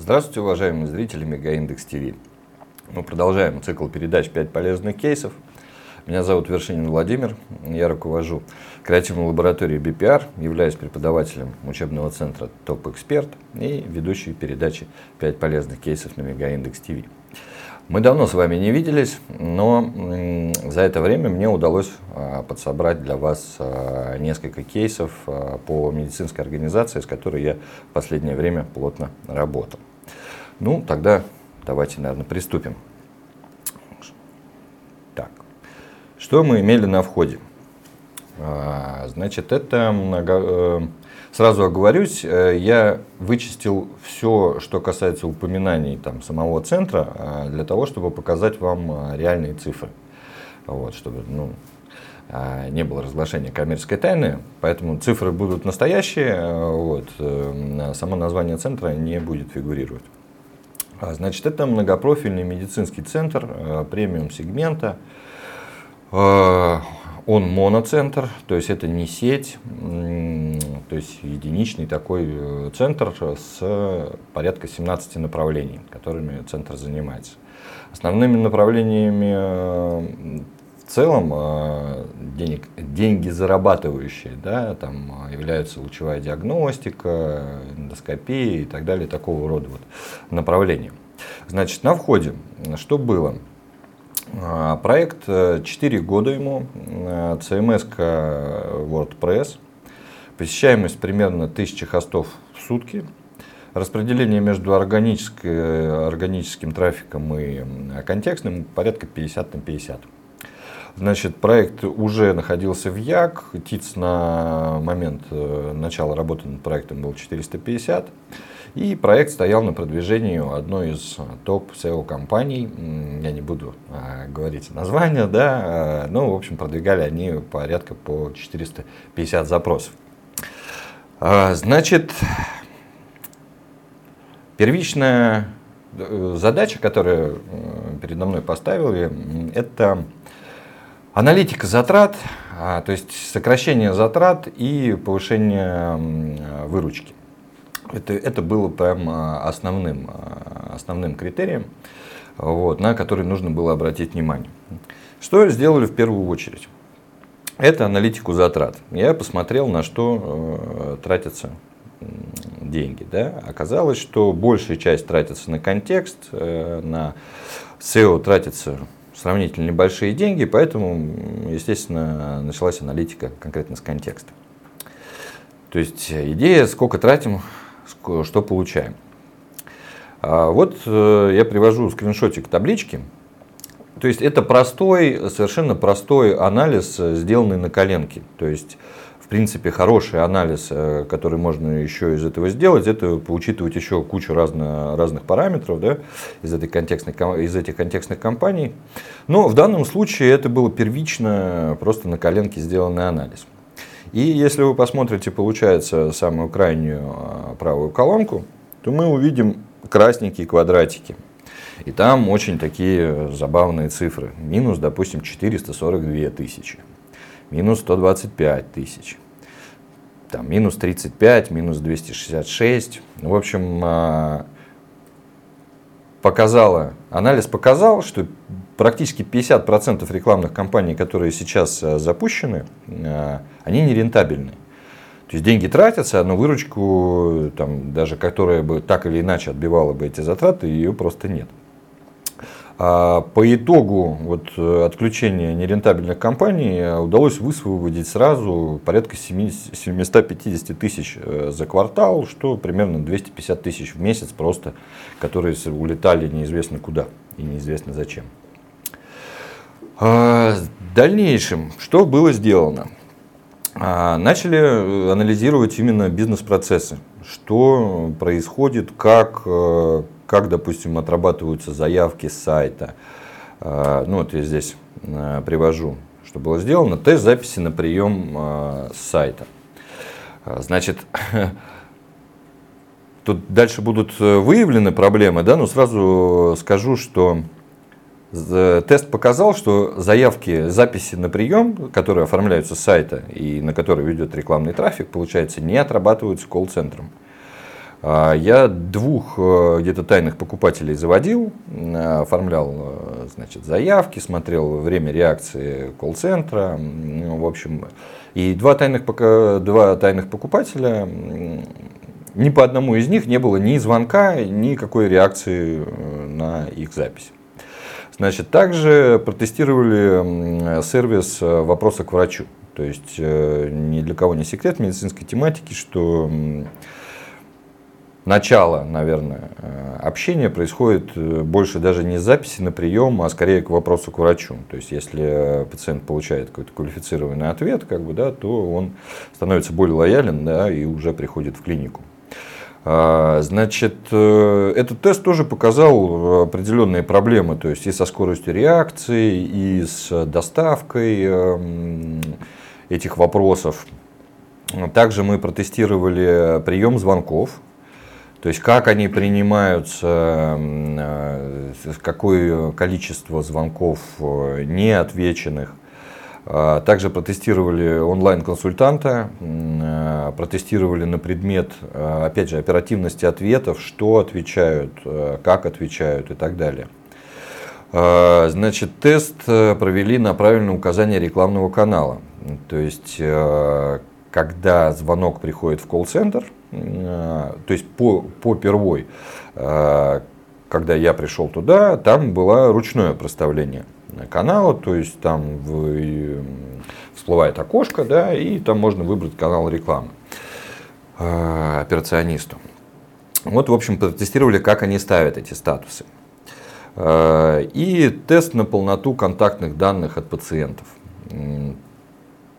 Здравствуйте, уважаемые зрители Мегаиндекс ТВ. Мы продолжаем цикл передач «5 полезных кейсов». Меня зовут Вершинин Владимир, я руковожу креативной лабораторией BPR, являюсь преподавателем учебного центра Топ Эксперт и ведущий передачи «5 полезных кейсов» на Мегаиндекс ТВ. Мы давно с вами не виделись, но за это время мне удалось а, подсобрать для вас а, несколько кейсов а, по медицинской организации, с которой я в последнее время плотно работал. Ну, тогда давайте, наверное, приступим. Так, что мы имели на входе? Значит, это э, Сразу оговорюсь, э, я вычистил все, что касается упоминаний там, самого центра, э, для того, чтобы показать вам э, реальные цифры. Вот, чтобы ну, не было разглашения коммерческой тайны, поэтому цифры будут настоящие, вот, само название центра не будет фигурировать. А, значит, это многопрофильный медицинский центр премиум сегмента он моноцентр, то есть это не сеть, то есть единичный такой э, центр с порядка 17 направлений, которыми центр занимается. Основными направлениями э, в целом э, денег, деньги зарабатывающие, да, там являются лучевая диагностика, эндоскопия и так далее, такого рода вот направления. Значит, на входе что было? А, проект 4 э, года ему, CMS э, WordPress, посещаемость примерно 1000 хостов в сутки, распределение между органическим трафиком и контекстным порядка 50 на 50. Значит, проект уже находился в Як, ТИЦ на момент э, начала работы над проектом был 450. И проект стоял на продвижении одной из топ SEO компаний. Я не буду а, говорить название, да, но, в общем, продвигали они порядка по 450 запросов. А, значит, первичная э, задача, которую э, передо мной поставили, это аналитика затрат, а, то есть сокращение затрат и повышение выручки. Это, это было прям а, основным, а, основным критерием, вот, на который нужно было обратить внимание. Что сделали в первую очередь? Это аналитику затрат. Я посмотрел, на что э, тратятся деньги. Да? Оказалось, что большая часть тратится на контекст, э, на SEO тратится сравнительно небольшие деньги, поэтому, естественно, началась аналитика конкретно с контекста. То есть идея, сколько тратим, что получаем. А вот э, я привожу скриншотик таблички. То есть это простой, совершенно простой анализ, сделанный на коленке. То есть, в принципе, хороший анализ, э, который можно еще из этого сделать, это поучитывать еще кучу разно, разных параметров да, из, этой контекстной, из этих контекстных компаний. Но в данном случае это было первично, просто на коленке сделанный анализ. И если вы посмотрите, получается, самую крайнюю а, правую колонку, то мы увидим красненькие квадратики. И там очень такие забавные цифры. Минус, допустим, 442 тысячи. Минус 125 тысяч. Там минус 35, минус 266. В общем, а, показала, анализ показал, что практически 50% рекламных кампаний, которые сейчас э, запущены, э, они не рентабельны. То есть деньги тратятся, но выручку, там, даже которая бы так или иначе отбивала бы эти затраты, ее просто нет. А по итогу вот, э, отключения нерентабельных компаний удалось высвободить сразу порядка 750 тысяч за квартал, что примерно 250 тысяч в месяц просто, которые улетали неизвестно куда и неизвестно зачем. А, в дальнейшем, что было сделано? А, начали э, анализировать именно бизнес-процессы. Что происходит, как, э, как, допустим, отрабатываются заявки с сайта. А, ну, вот я здесь э, привожу, что было сделано. Тест записи на прием с сайта. Значит, тут дальше будут выявлены проблемы, да, но сразу скажу, что Тест показал, что заявки, записи на прием, которые оформляются с сайта и на которые ведет рекламный трафик, получается, не отрабатываются колл-центром. Я двух где-то тайных покупателей заводил, оформлял значит, заявки, смотрел время реакции колл-центра. В общем, и два тайных, два тайных покупателя ни по одному из них не было ни звонка, ни какой реакции э, на их запись. Значит, также протестировали сервис э, вопроса к врачу. То есть э, ни для кого не секрет медицинской тематики, что начало, наверное, общения происходит больше даже не с записи на прием, а скорее к вопросу к врачу. То есть, если пациент получает какой-то квалифицированный ответ, как бы, да, то он становится более лоялен да, и уже приходит в клинику. А, значит, э, этот тест тоже показал определенные проблемы, то есть и со скоростью реакции, и с доставкой эм, этих вопросов. Также мы протестировали прием звонков, то есть как они принимаются, э, какое количество звонков э, неотвеченных – также протестировали онлайн-консультанта, а, протестировали на предмет, а, опять же, оперативности ответов, что отвечают, как отвечают и так далее. Значит, тест э, провели на правильное указание рекламного канала. То есть, когда звонок приходит в колл-центр, то есть по, по первой, когда я пришел туда, там было ручное проставление канала, то есть там всплывает окошко, да, и там можно выбрать канал рекламы э, операционисту. Вот, в общем, протестировали, как они ставят эти статусы. Э, и тест на полноту контактных данных от пациентов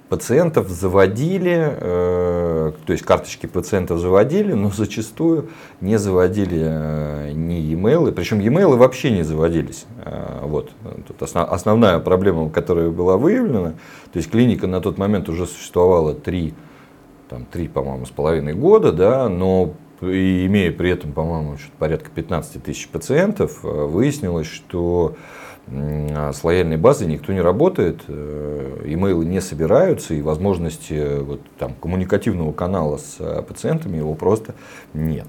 пациентов заводили, э, то есть карточки пациентов заводили, но зачастую не заводили э, ни e-mail, причем e-mail вообще не заводились. Э, вот. Тут основная проблема, которая была выявлена, то есть клиника на тот момент уже существовала три, там, три по-моему, с половиной года, да, но и имея при этом, по-моему, порядка 15 тысяч пациентов, выяснилось, что с лояльной базой никто не работает, э, имейлы не собираются, и возможности э, вот, там, коммуникативного канала с э, пациентами его просто нет.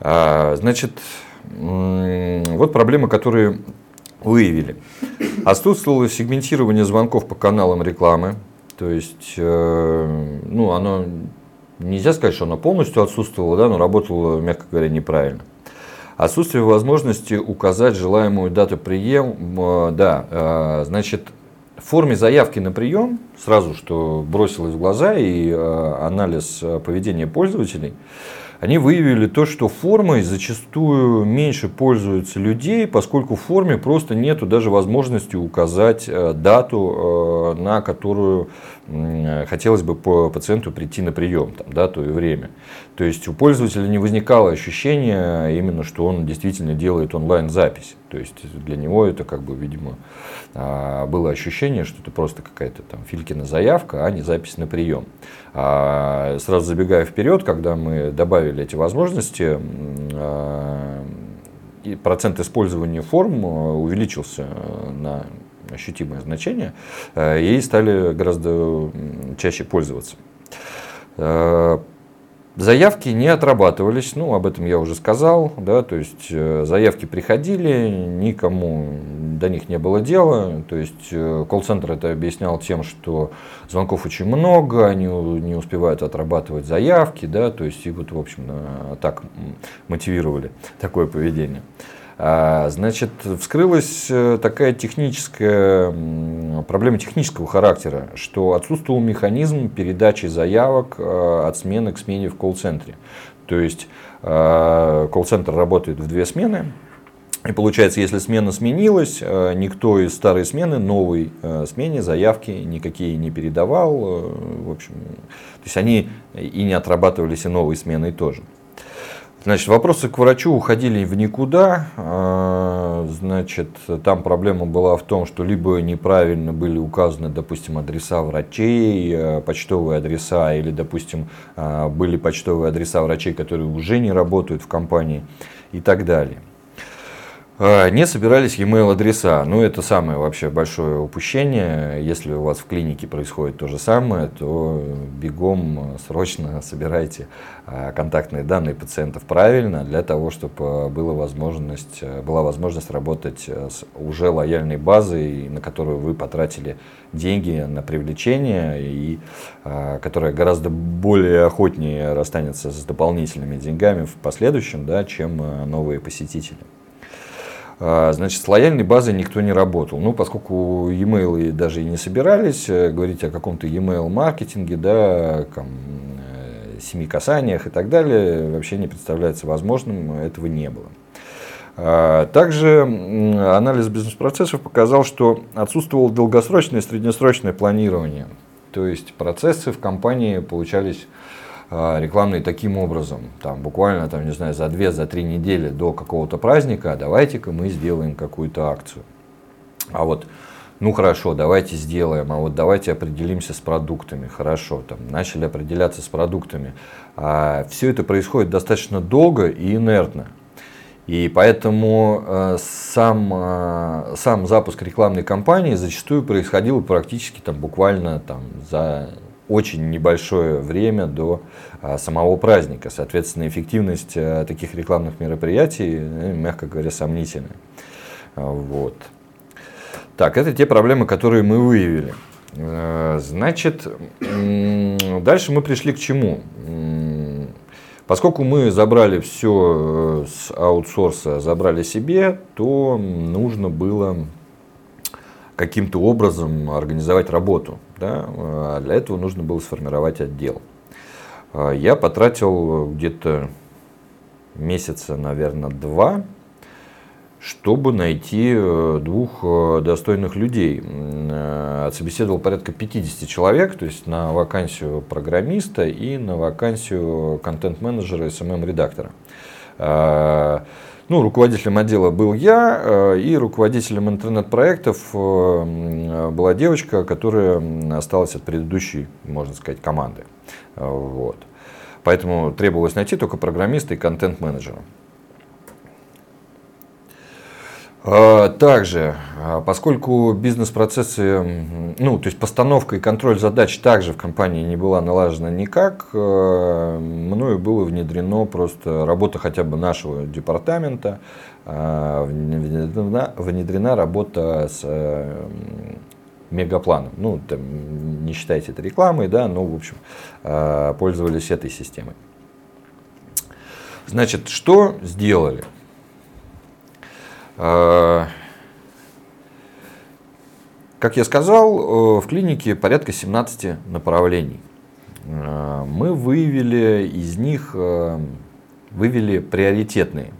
А, значит, вот проблемы, которые выявили. Отсутствовало сегментирование звонков по каналам рекламы. То есть, ну, оно нельзя сказать, что оно полностью отсутствовало, да, но работало, мягко говоря, неправильно. Отсутствие возможности указать желаемую дату приема, да, э, значит, в форме заявки на прием, сразу что бросилось в глаза и э, анализ э, поведения пользователей, они выявили то, что формой зачастую меньше пользуются людей, поскольку в форме просто нету даже возможности указать дату, на которую хотелось бы по пациенту прийти на прием, там, дату и время. То есть у пользователя не возникало ощущения именно, что он действительно делает онлайн-запись. То есть для него это как бы, видимо, а, было ощущение, что это просто какая-то там Филькина заявка, а не запись на прием. А сразу забегая вперед, когда мы добавили эти возможности, а, процент использования форм увеличился на ощутимое значение, и стали гораздо чаще пользоваться. Заявки не отрабатывались, ну, об этом я уже сказал, да, то есть э, заявки приходили, никому до них не было дела, то есть э, колл-центр это объяснял тем, что звонков очень много, они не успевают отрабатывать заявки, да, то есть и вот, в общем, так мотивировали такое поведение. А, значит, вскрылась э, такая техническая проблема технического характера, что отсутствовал механизм передачи заявок э, от смены к смене в колл-центре. То есть э, колл-центр работает в две смены, и получается, если смена сменилась, никто из старой смены новой смене заявки никакие не передавал. В общем, то есть они и не отрабатывались и новой сменой тоже. Значит, вопросы к врачу уходили в никуда. А, значит, там проблема была в том, что либо неправильно были указаны, допустим, адреса врачей, э, почтовые адреса, или, допустим, а, были почтовые адреса врачей, которые уже не работают в компании и так далее. А, не собирались e-mail адреса. Ну, это самое вообще большое упущение. Если у вас в клинике происходит то же самое, то бегом срочно собирайте а, контактные данные пациентов правильно, для того, чтобы была возможность, была возможность работать с уже лояльной базой, на которую вы потратили деньги на привлечение, и а, которая гораздо более охотнее расстанется с дополнительными деньгами в последующем, да, чем новые посетители. А, значит, с лояльной базой никто не работал. Ну, поскольку e-mail даже и не собирались, э, говорить о каком-то e-mail маркетинге, да, там, э, семи касаниях и так далее, вообще не представляется возможным, этого не было. А, также анализ бизнес-процессов показал, что отсутствовало долгосрочное и среднесрочное планирование. То есть процессы в компании получались а, рекламные таким образом, там буквально, там, не знаю, за две, за три недели до какого-то праздника, давайте-ка мы сделаем какую-то акцию. А вот, ну хорошо, давайте сделаем, а вот давайте определимся с продуктами, хорошо, там, начали определяться с продуктами. А все это происходит достаточно долго и инертно. И поэтому э, сам, э, сам запуск рекламной кампании зачастую происходил практически там, буквально там, за очень небольшое время до а, самого праздника. Соответственно, эффективность а, таких рекламных мероприятий, э, мягко говоря, сомнительная. Вот. Так, это те проблемы, которые мы выявили. Э, значит, дальше мы пришли к чему? Поскольку мы забрали все э, с аутсорса, забрали себе, то нужно было каким-то образом организовать работу. Да? А для этого нужно было сформировать отдел. А я потратил где-то месяца, наверное, два, чтобы найти э, двух э, достойных людей. Э, отсобеседовал порядка 50 человек, то есть на вакансию программиста и на вакансию контент-менеджера, SMM-редактора. Ну, руководителем отдела был я, э, и руководителем интернет-проектов э, была девочка, которая осталась от предыдущей, можно сказать, команды. Э, вот. Поэтому требовалось найти только программиста и контент-менеджера. А, также, а, поскольку бизнес-процессы, ну, то есть постановка и контроль задач также в компании не была налажена никак, а, мною было внедрено просто работа хотя бы нашего департамента, внедрена, внедрена работа с мегапланом. Ну, там, не считайте это рекламой, да, но, в общем, пользовались этой системой. Значит, что сделали? Э, как я сказал, э, в клинике порядка 17 направлений. Э, мы выявили из них, вывели приоритетные.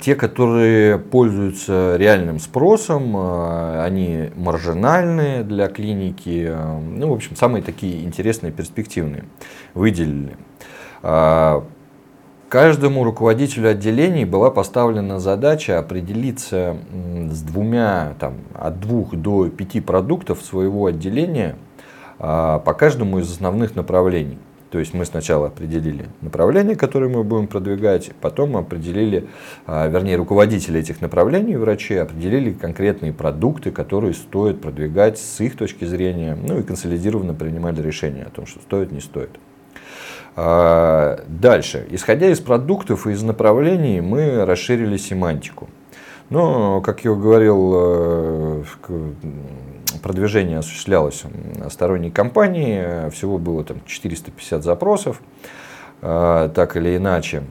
Те, которые пользуются реальным спросом, они маржинальные для клиники, ну, в общем, самые такие интересные, перспективные выделили. Каждому руководителю отделений была поставлена задача определиться с двумя, там, от двух до пяти продуктов своего отделения а, по каждому из основных направлений. То есть мы сначала определили направление, которое мы будем продвигать, потом определили, а, вернее, руководители этих направлений, врачи, определили конкретные продукты, которые стоит продвигать с их точки зрения, ну и консолидированно принимали решение о том, что стоит, не стоит. А, дальше. Исходя из продуктов и из направлений, мы расширили семантику. Но, как я говорил, э, продвижение осуществлялось сторонней компании, всего было там 450 запросов, а, так или иначе.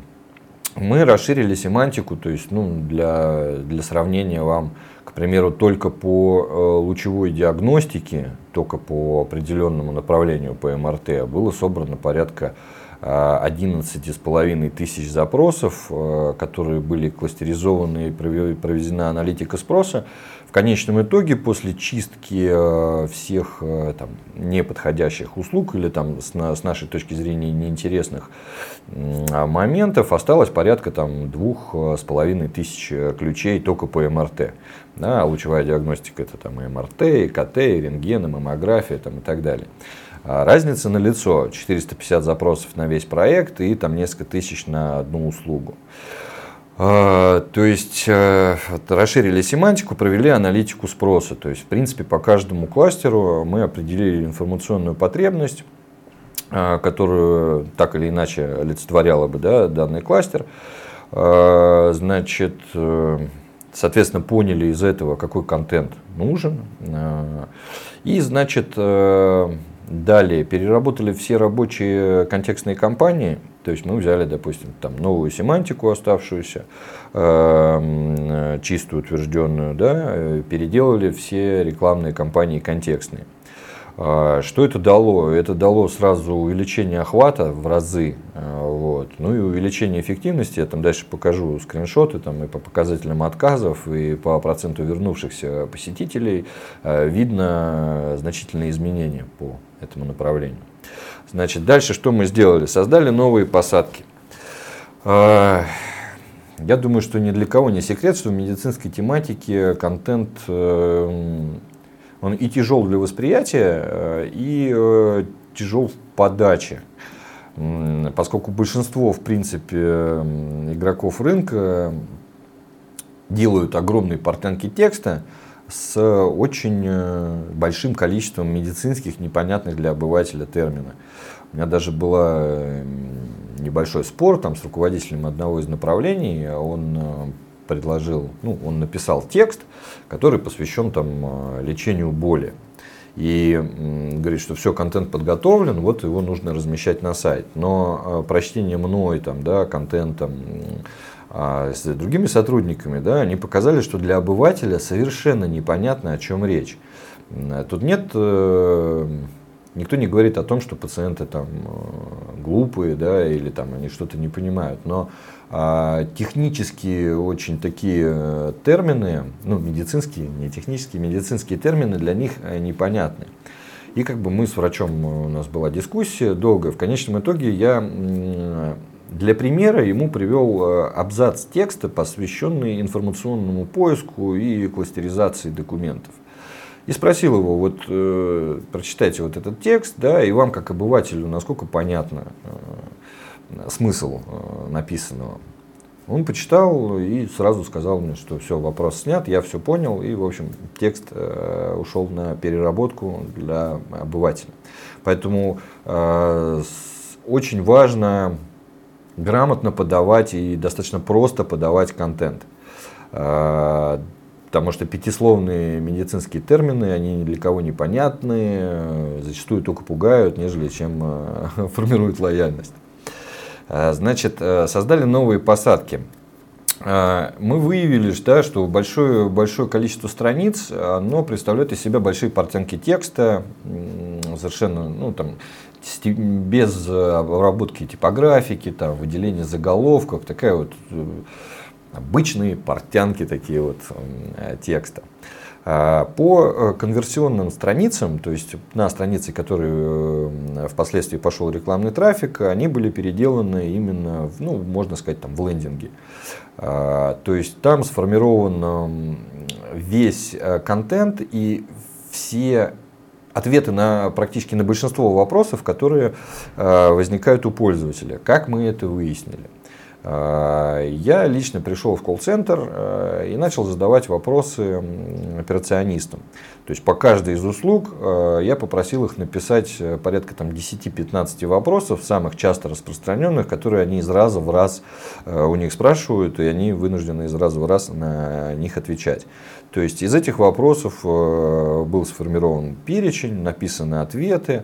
Мы расширили семантику, то есть ну, для, для сравнения вам к примеру, только по э, лучевой диагностике, только по определенному направлению по МРТ было собрано порядка 11,5 тысяч запросов, э, которые были кластеризованы и проведена аналитика спроса. В конечном итоге, после чистки э, всех э, там, неподходящих услуг или там, с, нашей точки зрения неинтересных моментов, осталось порядка там, двух с половиной тысяч ключей только по МРТ. Да, лучевая диагностика это там и МРТ, и КТ, и рентген, и маммография там, и так далее. А разница на лицо. 450 запросов на весь проект и там несколько тысяч на одну услугу. А, то есть э, расширили семантику, провели аналитику спроса. То есть, в принципе, по каждому кластеру мы определили информационную потребность, а, которую так или иначе олицетворяла бы да, данный кластер. А, значит, э, соответственно, поняли из этого, какой контент нужен. И, значит, э, далее переработали все рабочие контекстные компании – то есть мы взяли, допустим, там новую семантику оставшуюся, э, чистую, утвержденную, да, переделали все рекламные кампании контекстные. А, что это дало? Это дало сразу увеличение охвата в разы, а, вот. ну и увеличение эффективности. Я там дальше покажу скриншоты там, и по показателям отказов, и по проценту вернувшихся посетителей. А, видно значительные изменения по этому направлению. Значит, дальше что мы сделали? Создали новые посадки. А, я думаю, что ни для кого не секрет, что в медицинской тематике контент э, он и тяжел для восприятия, э, и э, тяжел в подаче. Поскольку большинство, в принципе, игроков рынка делают огромные портянки текста, с очень э, большим количеством медицинских непонятных для обывателя терминов. У меня даже был э, небольшой спор там, с руководителем одного из направлений. Он э, предложил, ну, он написал текст, который посвящен там, лечению боли. И говорит, что все, контент подготовлен, вот его нужно размещать на сайт. Но прочтение мной там, да, контента а с другими сотрудниками, да, они показали, что для обывателя совершенно непонятно, о чем речь. Тут нет, э, никто не говорит о том, что пациенты там э, глупые, да, или там они что-то не понимают, но а, технические очень такие э, термины, ну, медицинские, не технические, медицинские термины для них непонятны. И как бы мы с врачом, у нас была дискуссия долгая, в конечном итоге я для примера ему привел э, абзац текста, посвященный информационному поиску и кластеризации документов. И спросил его, вот э, прочитайте вот этот текст, да, и вам, как обывателю, насколько понятно э, смысл э, написанного. Он почитал и сразу сказал мне, что все, вопрос снят, я все понял, и, в общем, текст э, ушел на переработку для обывателя. Поэтому э, очень важно грамотно подавать и достаточно просто подавать контент. А, потому что пятисловные медицинские термины, они ни для кого непонятны, зачастую только пугают, нежели чем а, формируют лояльность. А, значит, создали новые посадки. Мы выявили, да, что большое, большое количество страниц оно представляет из себя большие портянки текста, совершенно ну, там, без э, обработки типографики, там, выделения заголовков, такая вот э, обычные портянки такие вот э, текста. А, по конверсионным страницам, то есть на странице, которые впоследствии пошел рекламный трафик, они были переделаны именно, ну, можно сказать, там, в лендинге. А, то есть там сформирован весь контент и все ответы на практически на большинство вопросов, которые э, возникают у пользователя. Как мы это выяснили? Э, я лично пришел в колл-центр э, и начал задавать вопросы операционистам. То есть по каждой из услуг я попросил их написать порядка там, 10-15 вопросов, самых часто распространенных, которые они из раза в раз у них спрашивают, и они вынуждены из раза в раз на них отвечать. То есть из этих вопросов э, был сформирован перечень, написаны ответы, э,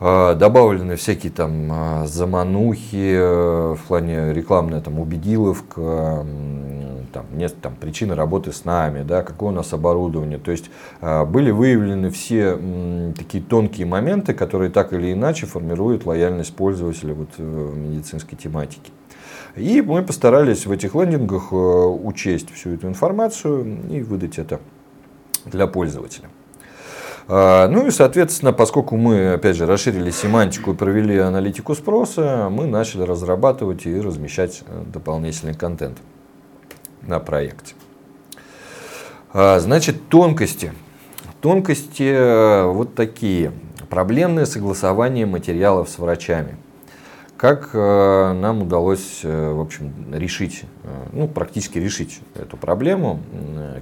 добавлены всякие там э, заманухи в плане рекламной там убедиловка, там, нет там причины работы с нами, да, какое у нас оборудование. То есть были выявлены все такие тонкие моменты, которые так или иначе формируют лояльность пользователя вот в медицинской тематике. И мы постарались в этих лендингах э, учесть всю эту информацию и выдать это для пользователя. А, ну и, соответственно, поскольку мы, опять же, расширили семантику и провели аналитику спроса, мы начали разрабатывать и размещать э, дополнительный контент на проекте. А, значит, тонкости. Тонкости э, вот такие. Проблемное согласование материалов с врачами. Как э, нам удалось, э, в общем, решить, э, ну, практически решить эту проблему.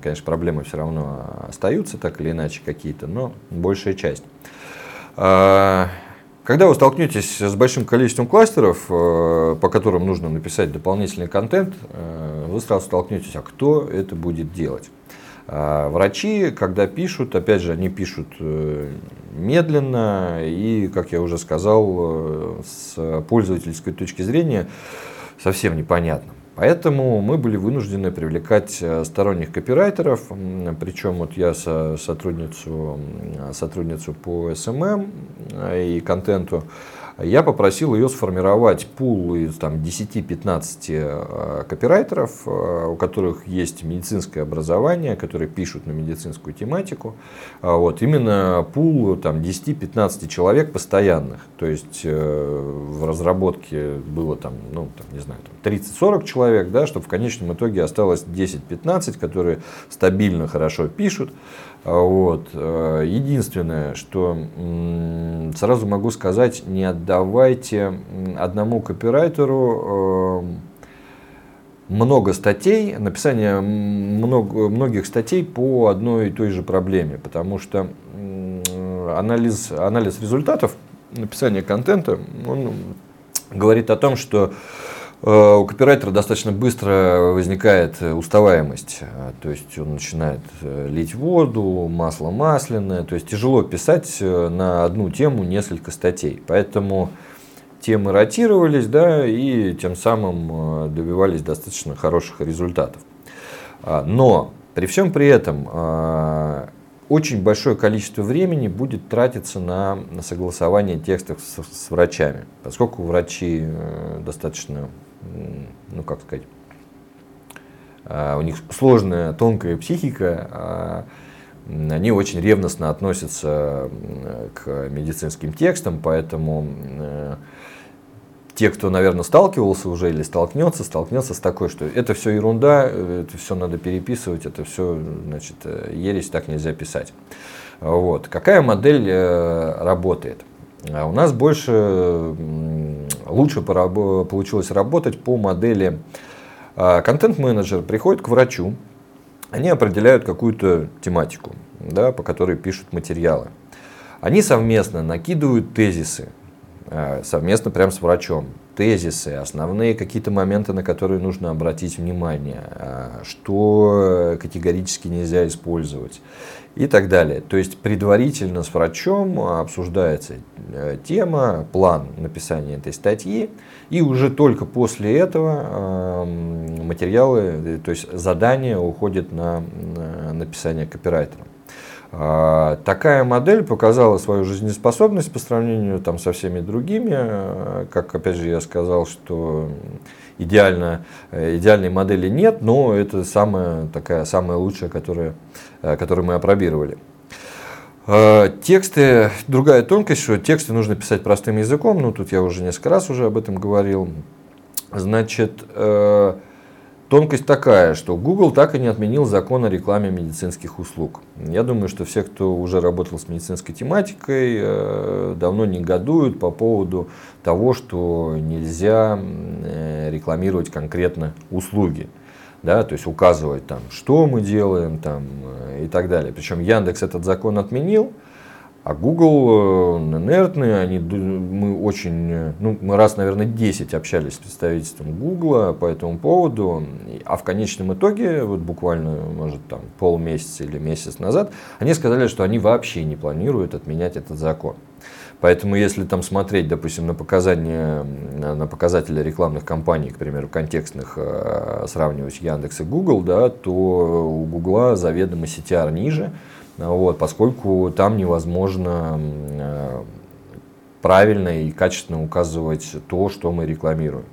Конечно, проблемы все равно остаются так или иначе какие-то, но большая часть. А, когда вы столкнетесь с большим количеством кластеров, по которым нужно написать дополнительный контент, вы сразу столкнетесь, а кто это будет делать. А врачи, когда пишут, опять же, они пишут э, медленно и, как я уже сказал, э, с пользовательской точки зрения совсем непонятно. Поэтому мы были вынуждены привлекать э, сторонних копирайтеров, причем вот я со, сотрудницу, сотрудницу по SMM и контенту, я попросил ее сформировать пул из там, 10-15 э, копирайтеров, э, у которых есть медицинское образование, которые пишут на медицинскую тематику. А вот, именно пул там, 10-15 человек постоянных. То есть э, в разработке было там, ну, там, не знаю, там 30-40 человек, да, чтобы в конечном итоге осталось 10-15, которые стабильно хорошо пишут. Вот. Э, единственное, что сразу могу сказать, не отдавайте одному копирайтеру э, много статей, написание много, многих статей по одной и той же проблеме, потому что анализ, анализ результатов написания контента, он говорит о том, что у копирайтера достаточно быстро возникает э, уставаемость. Э, то есть он начинает лить воду, масло масляное. То есть тяжело писать на одну тему несколько статей. Поэтому темы ротировались, да, и тем самым добивались достаточно хороших результатов. Но при всем при этом очень большое количество времени будет тратиться на согласование текстов с, с врачами, поскольку врачи достаточно ну как сказать, а, у них сложная, тонкая психика, а, они очень ревностно относятся к медицинским текстам, поэтому э, те, кто, наверное, сталкивался уже или столкнется, столкнется с такой, что это все ерунда, это все надо переписывать, это все, значит, э, ересь, так нельзя писать. Вот. Какая модель э, работает? А у нас больше, лучше получилось работать по модели а, контент-менеджер приходит к врачу, они определяют какую-то тематику, да, по которой пишут материалы. Они совместно накидывают тезисы, совместно прямо с врачом. Тезисы, основные какие-то моменты, на которые нужно обратить внимание, что категорически нельзя использовать и так далее. То есть предварительно с врачом обсуждается э, тема, план написания этой статьи, и уже только после этого эм, материалы, э, то есть задания уходят на написание копирайтера. А, такая модель показала свою жизнеспособность по сравнению там, со всеми другими. Э, как опять же я сказал, что идеально, э, идеальной модели нет, но это самая, такая, самая лучшая, которая, э, которую мы опробировали. Тексты, другая тонкость, что тексты нужно писать простым языком, ну тут я уже несколько раз уже об этом говорил. Значит, Тонкость такая, что Google так и не отменил закон о рекламе медицинских услуг. Я думаю, что все, кто уже работал с медицинской тематикой, э, давно негодуют по поводу того, что нельзя э, рекламировать конкретно услуги. Да, то есть указывать там, что мы делаем там, э, и так далее. Причем Яндекс этот закон отменил, а Google э, инертные, они, мы очень, э, ну, мы раз, наверное, 10 общались с представительством Google по этому поводу, а в конечном итоге, вот буквально, может, там полмесяца или месяц назад, они сказали, что они вообще не планируют отменять этот закон. Поэтому, если там смотреть, допустим, на показания, на показатели рекламных кампаний, к примеру, контекстных, э, сравнивать Яндекс и Google, да, то у Google заведомо CTR ниже, вот, поскольку там невозможно э, правильно и качественно указывать то, что мы рекламируем.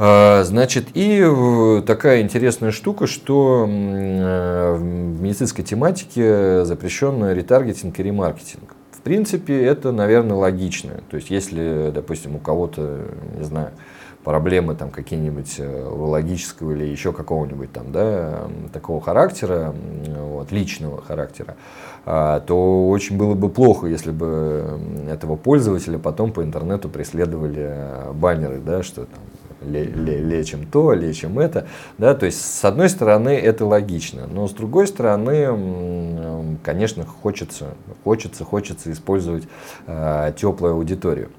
А, значит, и такая интересная штука, что э, в медицинской тематике запрещен ретаргетинг и ремаркетинг. В принципе, это, наверное, логично. То есть, если, допустим, у кого-то, не знаю, проблемы там какие-нибудь э, урологического или еще какого-нибудь там, да, такого характера, вот, личного характера, а, то очень было бы плохо, если бы этого пользователя потом по интернету преследовали баннеры, да, что там лечим то, лечим это. Да? То есть, с одной стороны, это логично, но с другой стороны, конечно, хочется, хочется, хочется использовать э, теплую аудиторию.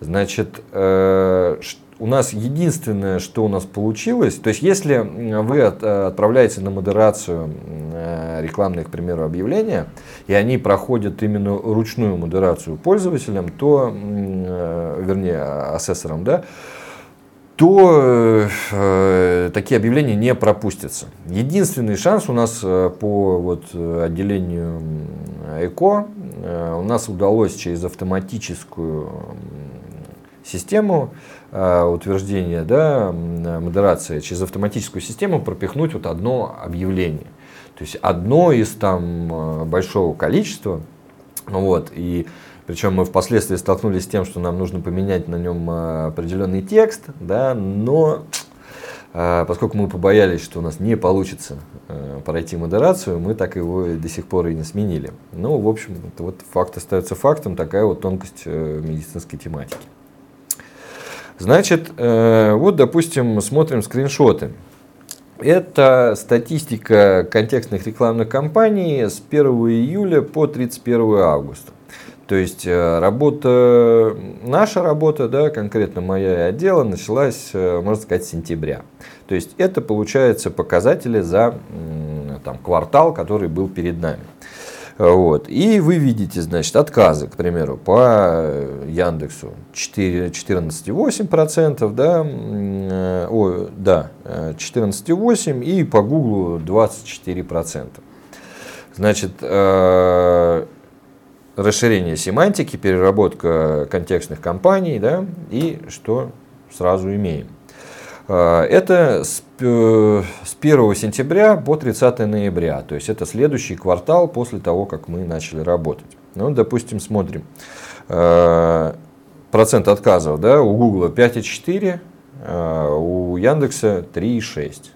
Значит, э, у нас единственное, что у нас получилось, то есть если вы от, отправляете на модерацию э, рекламные, к примеру, объявления, и они проходят именно ручную модерацию пользователям, то, э, вернее, асессорам, да, то э, такие объявления не пропустятся. Единственный шанс у нас э, по вот, отделению ЭКО, э, у нас удалось через автоматическую систему э, утверждения, да, модерации, через автоматическую систему пропихнуть вот одно объявление. То есть одно из там э, большого количества. Вот, и причем мы впоследствии столкнулись с тем, что нам нужно поменять на нем э, определенный текст, да, но э, поскольку мы побоялись, что у нас не получится пройти модерацию, мы так его до сих пор и не сменили. Ну, в общем, это вот факт остается фактом, такая вот тонкость медицинской тематики. Значит, вот, допустим, смотрим скриншоты. Это статистика контекстных рекламных кампаний с 1 июля по 31 августа. То есть э, работа, наша работа, да, конкретно моя отдела, началась, э, можно сказать, с сентября. То есть это получается показатели за там, квартал, который был перед нами. Вот. И вы видите, значит, отказы, к примеру, по Яндексу 14,8%, да, э, о, да, 14,8% и по Гуглу 24%. Значит, расширение семантики, переработка контекстных компаний, да, и что сразу имеем. А, это с 1 сентября по 30 ноября, то есть это следующий квартал после того, как мы начали работать. Ну, допустим, смотрим. А, процент отказов да, у Гугла 5,4, а у Яндекса 3,6.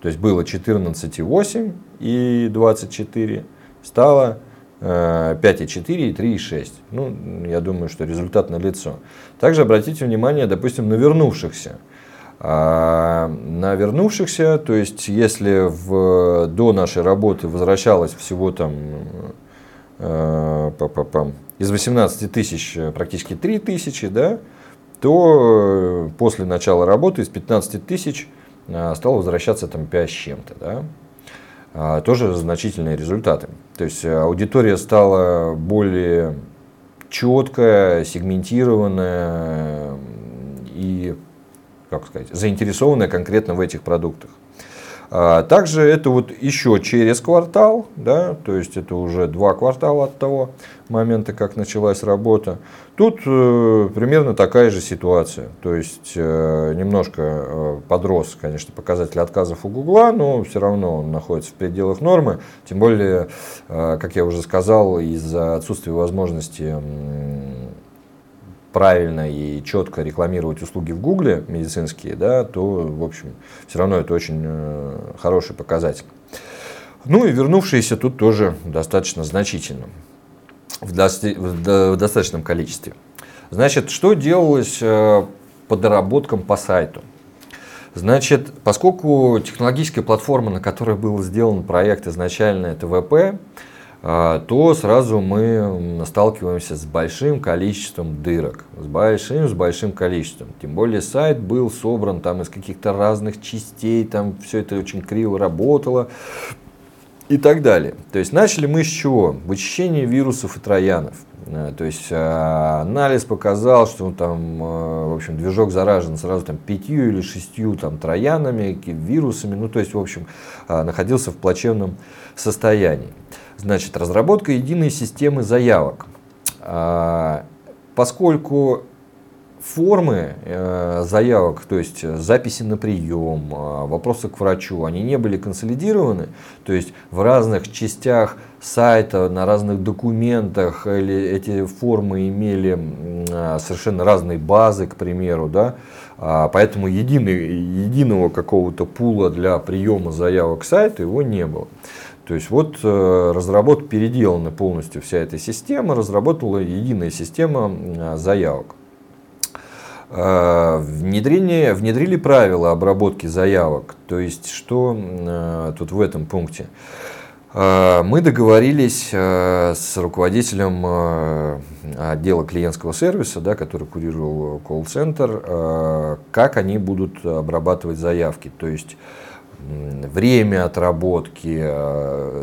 То есть было 14,8 и 24, стало 5,4 и 3,6. Ну, я думаю, что результат налицо. Также обратите внимание, допустим, на вернувшихся. А на вернувшихся, то есть если в, до нашей работы возвращалось всего там э, из 18 тысяч практически 3 тысячи, да, то после начала работы из 15 тысяч э, стало возвращаться там 5 с чем-то. Да. А, тоже значительные результаты. То есть э, аудитория стала более четкая, сегментированная и, как сказать, заинтересованная конкретно в этих продуктах. А, также это вот еще через квартал, да, то есть это уже два квартала от того момента, как началась работа. Тут э, примерно такая же ситуация. То есть э, немножко э, подрос, конечно, показатель отказов у Гугла, но все равно он находится в пределах нормы. Тем более, э, как я уже сказал, из-за отсутствия возможности правильно и четко рекламировать услуги в Гугле медицинские, да, то, в общем, все равно это очень э, хороший показатель. Ну и вернувшиеся тут тоже достаточно значительно, в, дости- в достаточном количестве. Значит, что делалось э, по доработкам по сайту? Значит, поскольку технологическая платформа, на которой был сделан проект изначально, это ВП, то сразу мы сталкиваемся с большим количеством дырок. С большим, с большим количеством. Тем более сайт был собран там из каких-то разных частей, там все это очень криво работало и так далее. То есть начали мы с чего? Вычищение вирусов и троянов. А, то есть а, анализ показал, что там, в общем, движок заражен сразу там пятью или шестью там троянами, вирусами, ну то есть, в общем, находился в плачевном состоянии. Значит, разработка единой системы заявок. А, поскольку формы заявок, то есть записи на прием, вопросы к врачу, они не были консолидированы, то есть в разных частях сайта, на разных документах или эти формы имели совершенно разные базы, к примеру, да, а, поэтому единый, единого какого-то пула для приема заявок сайта его не было. То есть вот э, разработка переделана полностью вся эта система, разработала единая система заявок. А, внедрение, внедрили правила обработки заявок. То есть что э, тут в этом пункте? Мы договорились э, с руководителем э, отдела клиентского сервиса, да, который курировал колл-центр, э, как они будут обрабатывать заявки. То есть время отработки,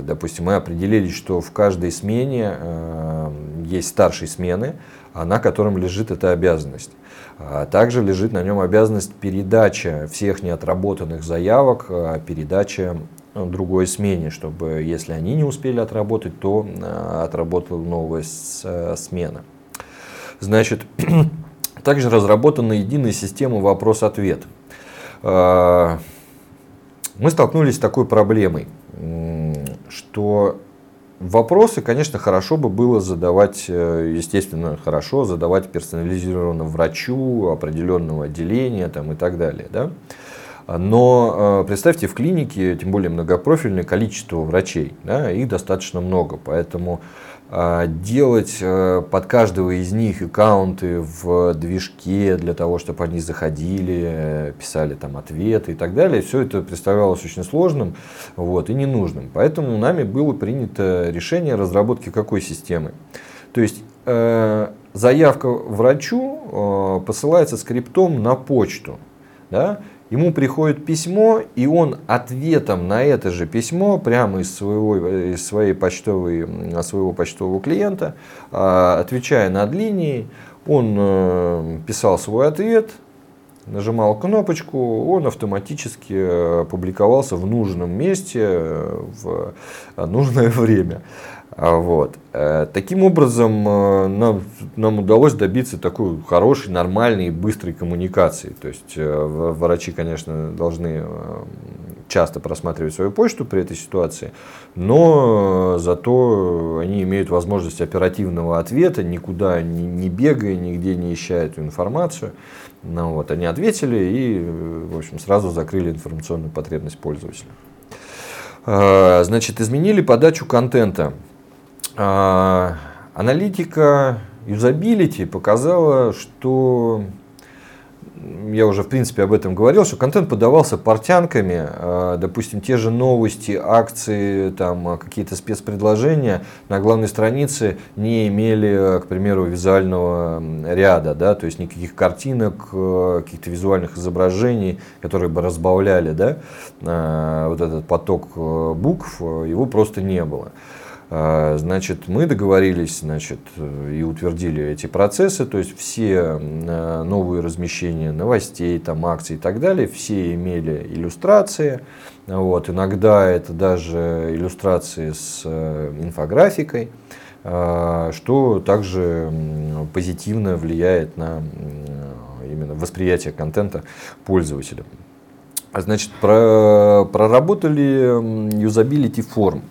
допустим, мы определили, что в каждой смене есть старшей смены, на котором лежит эта обязанность. А также лежит на нем обязанность передачи всех неотработанных заявок, передача Э, другой смене, чтобы если они не успели отработать, то э, отработала новая э, смена. Значит, также разработана единая система вопрос-ответ. Мы столкнулись с такой проблемой, что вопросы, конечно, хорошо бы было задавать, естественно, хорошо задавать персонализированно врачу определенного отделения там, и так далее. Да? Но э, представьте, в клинике, тем более многопрофильное количество врачей, да, их достаточно много, поэтому э, делать э, под каждого из них аккаунты в движке для того, чтобы они заходили, писали там ответы и так далее, все это представлялось очень сложным вот, и ненужным. Поэтому нами было принято решение разработки какой системы. То есть заявка врачу посылается скриптом на почту. Да? Ему приходит письмо, и он ответом на это же письмо, прямо из своего, из своей почтовой, своего почтового клиента, а, отвечая над линией, он э, писал свой ответ, нажимал кнопочку, он автоматически э, публиковался в нужном месте э, в нужное время. А, вот. Э, таким образом, э, нам, нам удалось добиться такой хорошей, нормальной и быстрой коммуникации. То есть э, врачи, конечно, должны часто просматривать свою почту при этой ситуации, но зато они имеют возможность оперативного ответа, никуда не, бегая, нигде не ища эту информацию. Ну, вот, они ответили и, в общем, сразу закрыли информационную потребность пользователя. Значит, изменили подачу контента. А, аналитика юзабилити показала, что я уже в принципе об этом говорил, что контент подавался портянками, а, допустим, те же новости, акции, там какие-то спецпредложения на главной странице не имели, к примеру, визуального ряда, да, то есть никаких картинок, каких-то визуальных изображений, которые бы разбавляли, да, вот этот поток букв, его просто не было. А, значит, мы договорились значит, и утвердили эти процессы, то есть все а, новые размещения новостей, там, акций и так далее, все имели иллюстрации. Вот, иногда это даже иллюстрации с э, инфографикой, а, что также позитивно влияет на именно восприятие контента пользователя. Значит, проработали юзабилити форм.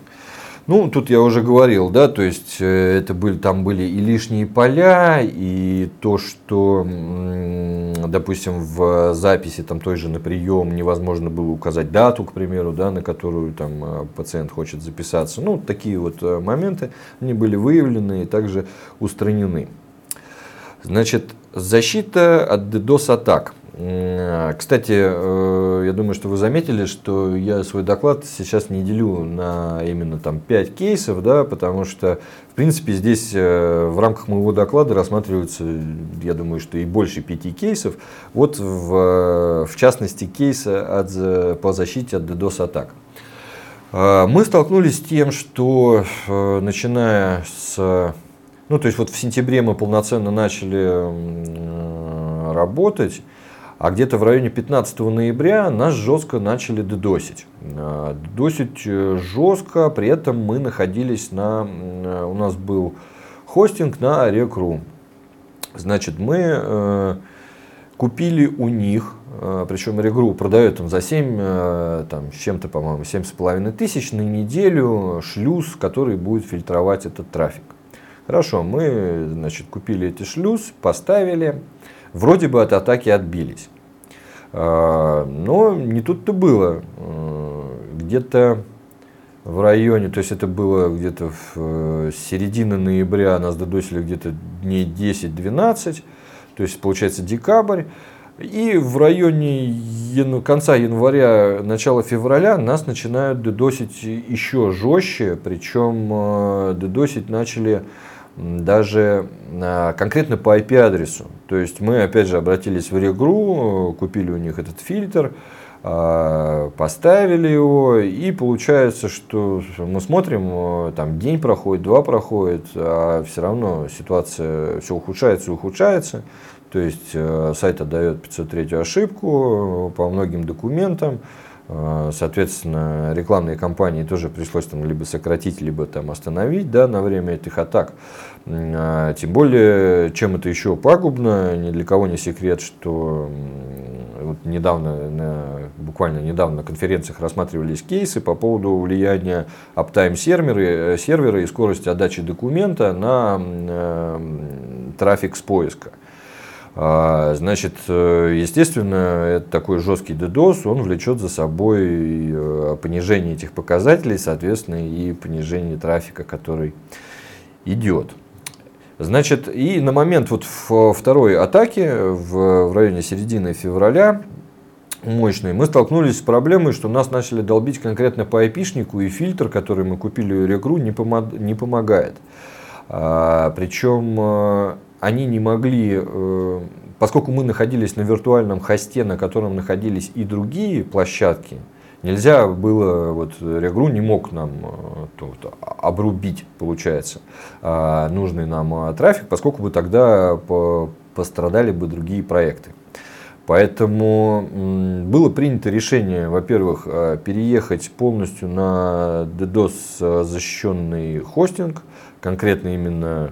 Ну, тут я уже говорил, да, то есть э, это были, там были и лишние поля, и то, что, допустим, в записи там той же на прием невозможно было указать дату, к примеру, да, на которую там э, пациент хочет записаться. Ну, такие вот э, моменты, они были выявлены и также устранены. Значит, защита от DDoS-атак. Кстати, э, я думаю, что вы заметили, что я свой доклад сейчас не делю на именно там 5 кейсов, да, потому что, в принципе, здесь э, в рамках моего доклада рассматриваются, я думаю, что и больше 5 кейсов. Вот в, в частности кейса от, по защите от DDoS-атак. Э, мы столкнулись с тем, что начиная с... Ну, то есть вот в сентябре мы полноценно начали работать, а где-то в районе 15 ноября нас жестко начали дедосить. А, дедосить э, жестко, при этом мы находились на... Э, у нас был хостинг на Rec.ru. Значит, мы э, купили у них, причем Регру продает он за 7, там, с чем-то, по-моему, 7,5 тысяч на неделю шлюз, который будет фильтровать этот трафик. Хорошо, мы значит, купили эти шлюз, поставили, вроде бы от атаки отбились. Но не тут-то было. Где-то в районе, то есть это было где-то в э, середине ноября, нас додосили где-то дней 10-12, то есть получается декабрь. И в районе конца января, начала февраля нас начинают дедосить еще жестче, причем э, дедосить начали даже э, конкретно по IP-адресу. То есть мы опять же обратились в Регру, купили у них этот фильтр, а, поставили его, и получается, что мы смотрим, э, там день проходит, два проходит, а все равно ситуация все ухудшается и ухудшается. То есть сайт отдает 503 ошибку по многим документам. Э, соответственно, рекламные кампании тоже пришлось там либо сократить, либо там остановить да, на время этих атак. А, тем более, чем это еще пагубно, ни для кого не секрет, что вот недавно, буквально недавно на конференциях рассматривались кейсы по поводу влияния аптайм сервера, сервера и скорости отдачи документа на э, трафик с поиска. Значит, э, естественно, такой жесткий DDoS, он влечет за собой э, понижение этих показателей, соответственно, и понижение трафика, который идет. Значит, и на момент вот второй атаки в, районе середины февраля мощной, мы столкнулись с проблемой, что нас начали долбить конкретно по айпишнику, и фильтр, который мы купили у Регру, не, помог, не помогает. А, причем э, они не могли, э, поскольку мы находились на виртуальном хосте, на котором находились и другие площадки, Нельзя было, вот Регру не мог нам э, то, обрубить, получается, а, нужный нам э, трафик, поскольку бы тогда пострадали бы другие проекты. Поэтому было принято решение, во-первых, э, переехать полностью на DDoS защищенный хостинг, конкретно именно а,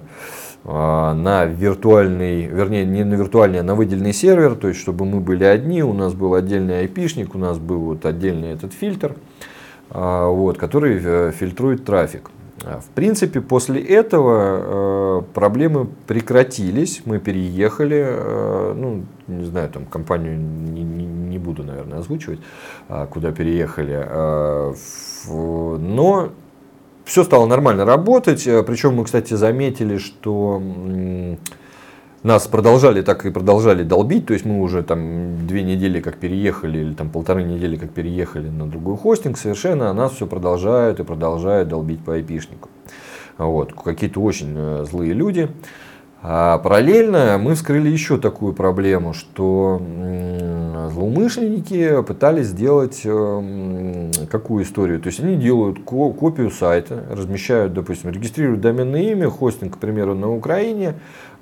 на виртуальный, вернее, не на виртуальный, а на выделенный сервер, то есть, чтобы мы были одни, у нас был отдельный айпишник, у нас был вот отдельный этот фильтр, а, вот, который э, фильтрует трафик. А, в принципе, после этого э, проблемы прекратились, мы переехали, э, ну, не знаю, там компанию не, не, не буду, наверное, озвучивать, куда переехали, но все стало нормально работать. Э, Причем мы, кстати, заметили, что нас продолжали так и продолжали долбить. То есть мы уже там две недели как переехали или там полторы недели как переехали на другой хостинг совершенно, нас все продолжают и продолжают долбить по айпишнику. Вот. Какие-то очень э, злые люди. А параллельно мы вскрыли еще такую проблему, что злоумышленники пытались сделать эм, какую историю. То есть они делают копию сайта, размещают, допустим, регистрируют доменное имя, хостинг, к примеру, на Украине.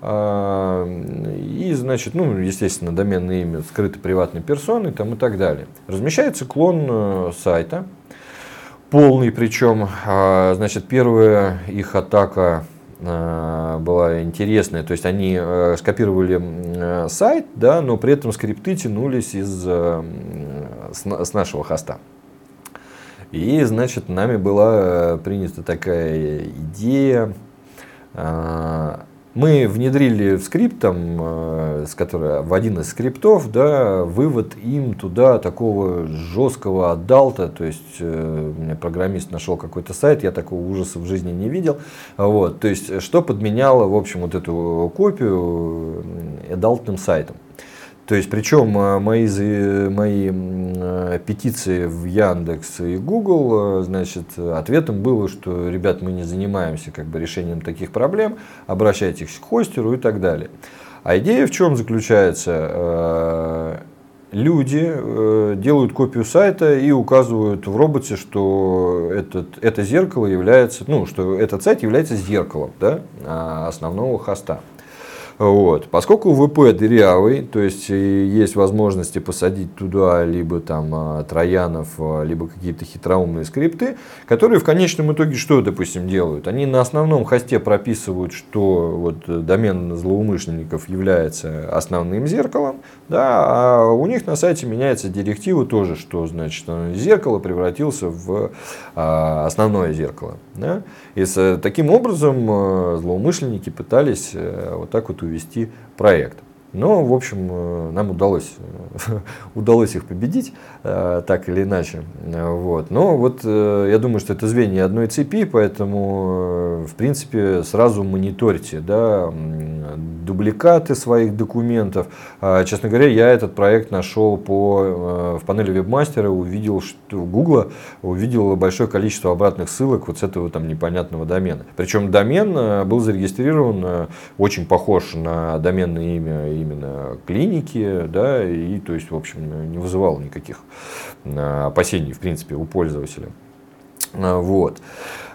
А, и, значит, ну, естественно, доменное имя скрыто приватной персоной там, и так далее. Размещается клон э, сайта, полный причем. А, значит, первая их атака была интересная. То есть они э, скопировали э, сайт, да, но при этом скрипты тянулись из, с нашего хоста. И, значит, нами была принята такая идея мы внедрили в скрипт, там, э, с которой, в один из скриптов, да, вывод им туда такого жесткого адалта, то есть э, меня программист нашел какой-то сайт, я такого ужаса в жизни не видел, вот, то есть что подменяло, в общем, вот эту копию адалтным сайтом. То есть, причем э, мои, мои э, петиции в Яндекс и Google, э, значит, ответом было, что, ребят, мы не занимаемся как бы решением таких проблем, обращайтесь к хостеру и так далее. А идея в чем заключается? Люди делают копию сайта и указывают в роботе, что этот, это зеркало является, ну, что этот сайт является зеркалом да, основного хоста. Вот. Поскольку ВП дырявый, то есть есть возможности посадить туда либо там а, троянов, а, либо какие-то хитроумные скрипты, которые в конечном итоге что, допустим, делают? Они на основном хосте прописывают, что вот домен злоумышленников является основным зеркалом, да, а у них на сайте меняется директива тоже, что значит зеркало превратился в а, основное зеркало. Да? И с, таким образом злоумышленники пытались э, вот так вот увести проект. Но, в общем, э, нам удалось, э, удалось их победить, э, так или иначе. Вот. Но вот я думаю, что это звенья одной цепи, поэтому, в принципе, сразу мониторьте да, дубликаты своих документов. А, честно говоря, я этот проект нашел по, в панели вебмастера, увидел, что Google увидел большое количество обратных ссылок вот с этого там непонятного домена. Причем домен был зарегистрирован очень похож на доменное имя именно клиники, да, и то есть, в общем, не вызывало никаких а, опасений, в принципе, у пользователя. А, вот.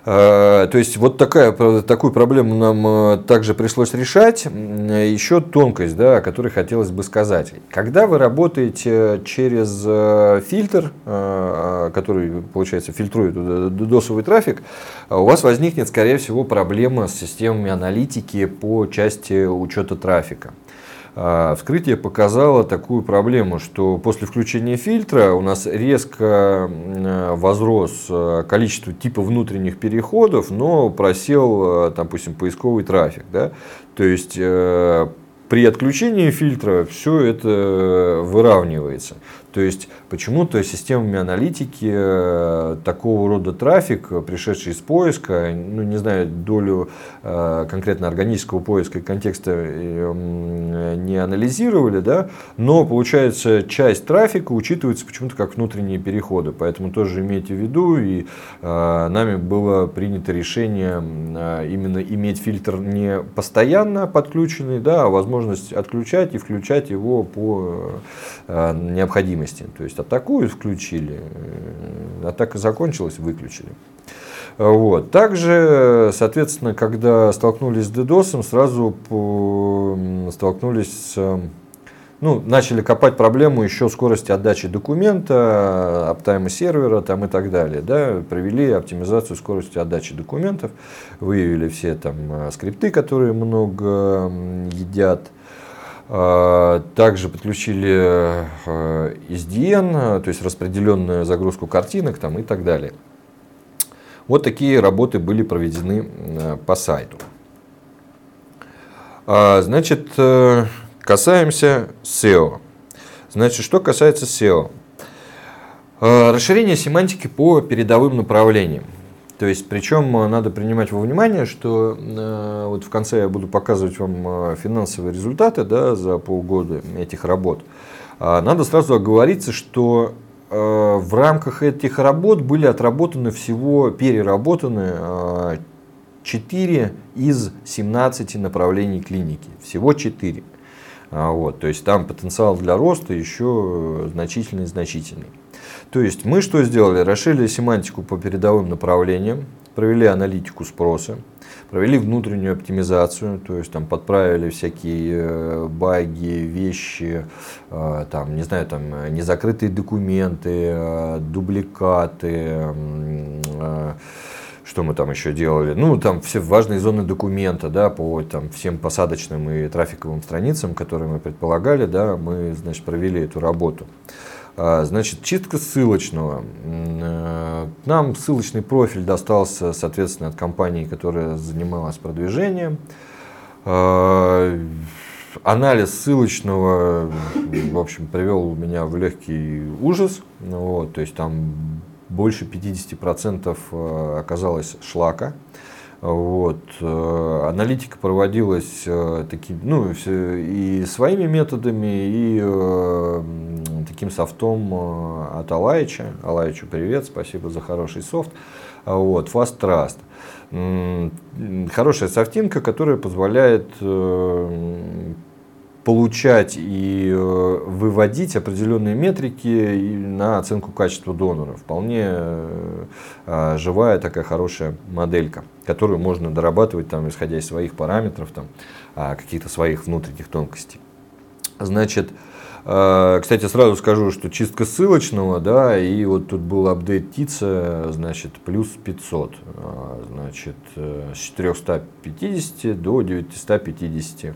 А, то есть вот такая, такую проблему нам также пришлось решать. Еще тонкость, да, о которой хотелось бы сказать. Когда вы работаете через фильтр, который, получается, фильтрует досовый трафик, у вас возникнет, скорее всего, проблема с системами аналитики по части учета трафика. А, вскрытие показало такую проблему, что после включения фильтра у нас резко возрос а, количество типа внутренних переходов, но просел, а, там, допустим, поисковый трафик. Да? То есть э, при отключении фильтра все это выравнивается. То есть почему-то системами аналитики э, такого рода трафик, пришедший из поиска, ну не знаю, долю э, конкретно органического поиска и контекста э, не анализировали, да, но получается часть трафика учитывается почему-то как внутренние переходы. Поэтому тоже имейте в виду, и нами было принято решение именно иметь фильтр не постоянно подключенный, да, а возможность отключать и включать его по необходимости необходимости. То есть атакуют, включили, э, атака закончилась, выключили. Вот. Также, соответственно, когда столкнулись с DDoS, сразу столкнулись с ну, начали копать проблему еще скорости отдачи документа, аптайма сервера там, и так далее. Да, провели оптимизацию скорости отдачи документов, выявили все там э, скрипты, которые много едят, также подключили э, SDN, то есть распределенную загрузку картинок там и так далее. Вот такие работы были проведены э, по сайту. А, значит, э, касаемся SEO. Значит, что касается SEO. Расширение семантики по передовым направлениям. То есть, причем э, надо принимать во внимание, что э, вот в конце я буду показывать вам э, финансовые результаты да, за полгода этих работ. Э, надо сразу оговориться, что э, в рамках этих работ были отработаны всего, переработаны э, 4 из 17 направлений клиники. Всего 4. А, вот, то есть там потенциал для роста еще значительный-значительный. То есть мы что сделали? Расширили семантику по передовым направлениям, провели аналитику спроса, провели внутреннюю оптимизацию, то есть там подправили всякие э, баги, вещи, э, там, не знаю, там незакрытые документы, э, дубликаты, что мы там еще делали? Ну, там все важные зоны документа, да, по там, всем посадочным и трафиковым страницам, которые мы предполагали, да, мы, значит, провели эту работу. А, значит, чистка ссылочного. Э, нам ссылочный профиль достался, соответственно, от компании, которая занималась продвижением. А, анализ ссылочного, в общем, привел меня в легкий ужас. Вот, то есть там больше 50% э, оказалось шлака. Вот. Э, аналитика проводилась э, таки, ну, и своими методами, и э, таким софтом от Алайча. Алайчу привет, спасибо за хороший софт. Вот, Fast Trust. Хорошая софтинка, которая позволяет получать и выводить определенные метрики на оценку качества донора. Вполне живая такая хорошая моделька, которую можно дорабатывать, там, исходя из своих параметров, там, каких-то своих внутренних тонкостей. Значит, а, кстати, сразу скажу, что чистка ссылочного, да, и вот тут был апдейт ТИЦа, значит, плюс 500, а, значит, э, с 450 до 950.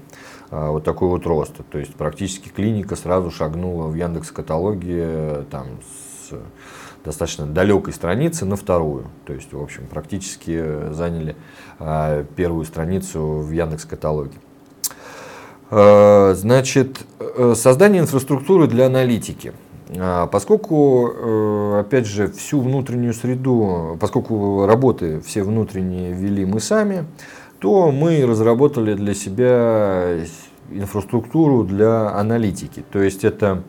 А, вот такой вот рост. То есть практически клиника сразу шагнула в Яндекс каталоге там с достаточно далекой страницы на вторую. То есть, в общем, практически заняли первую страницу в Яндекс каталоге. Э, значит, э, создание инфраструктуры для аналитики. А, поскольку, э, опять же, всю внутреннюю среду, поскольку работы все внутренние вели мы сами, то мы разработали для себя инфраструктуру для аналитики. То есть это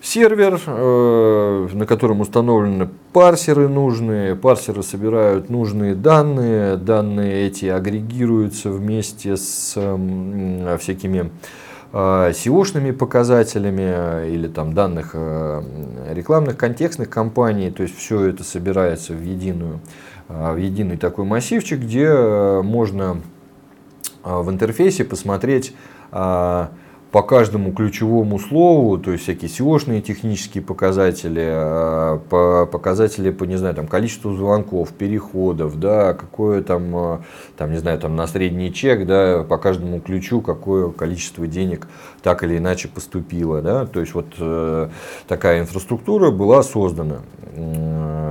сервер, э, на котором установлены парсеры нужные. Парсеры собирают нужные данные. Данные эти агрегируются вместе с всякими SEO-шными э, показателями или там данных э, рекламных контекстных компаний. То есть все это собирается в, единую, в единый такой массивчик, где можно в интерфейсе посмотреть по каждому ключевому слову, то есть всякие SEO-шные технические показатели, а, по показатели по, не знаю, там, количеству звонков, переходов, да, какое там, а, там, не знаю, там, на средний чек, да, по каждому ключу, какое количество денег так или иначе поступило, да, то есть вот э, такая инфраструктура была создана.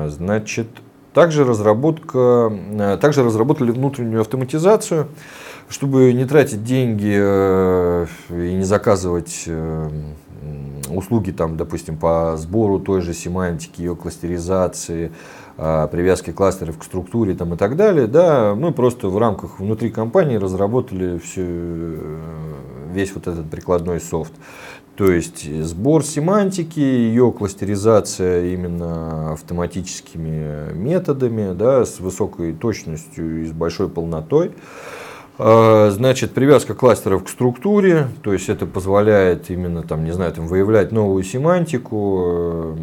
Значит, также разработка, э, также разработали внутреннюю автоматизацию, чтобы не тратить деньги э, и не заказывать э, услуги, там, допустим, по сбору той же семантики, ее кластеризации, а, привязки кластеров к структуре там, и так далее, да, мы просто в рамках внутри компании разработали все, э, весь вот этот прикладной софт. То есть сбор семантики, ее кластеризация именно автоматическими методами, да, с высокой точностью и с большой полнотой. А, значит, привязка кластеров к структуре, то есть это позволяет именно там, не знаю, там, выявлять новую семантику,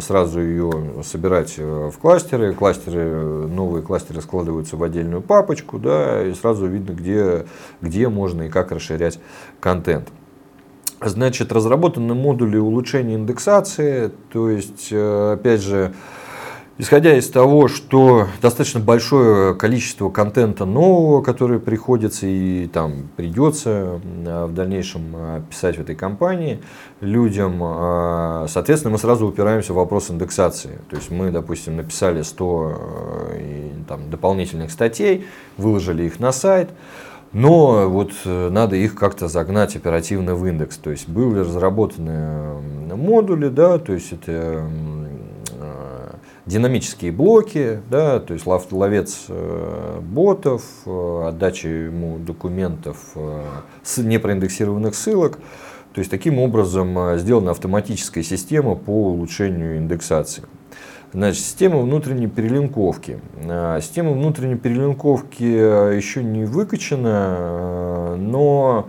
сразу ее собирать э, в кластеры, кластеры, новые кластеры складываются в отдельную папочку, да, и сразу видно, где, где можно и как расширять контент. Значит, разработаны модули улучшения индексации, то есть, э, опять же, Исходя из того, что достаточно большое количество контента нового, который приходится и там придется в дальнейшем а, писать в этой компании людям, а, соответственно, мы сразу упираемся в вопрос индексации. То есть мы, допустим, написали 100 э, там, дополнительных статей, выложили их на сайт, но вот э, надо их как-то загнать оперативно в индекс. То есть были разработаны модули, да, то есть это динамические блоки, да, то есть ловец э, ботов, э, отдача ему документов э, с непроиндексированных ссылок. То есть таким образом сделана автоматическая система по улучшению индексации. Значит, система внутренней перелинковки. Система внутренней перелинковки еще не выкачана, но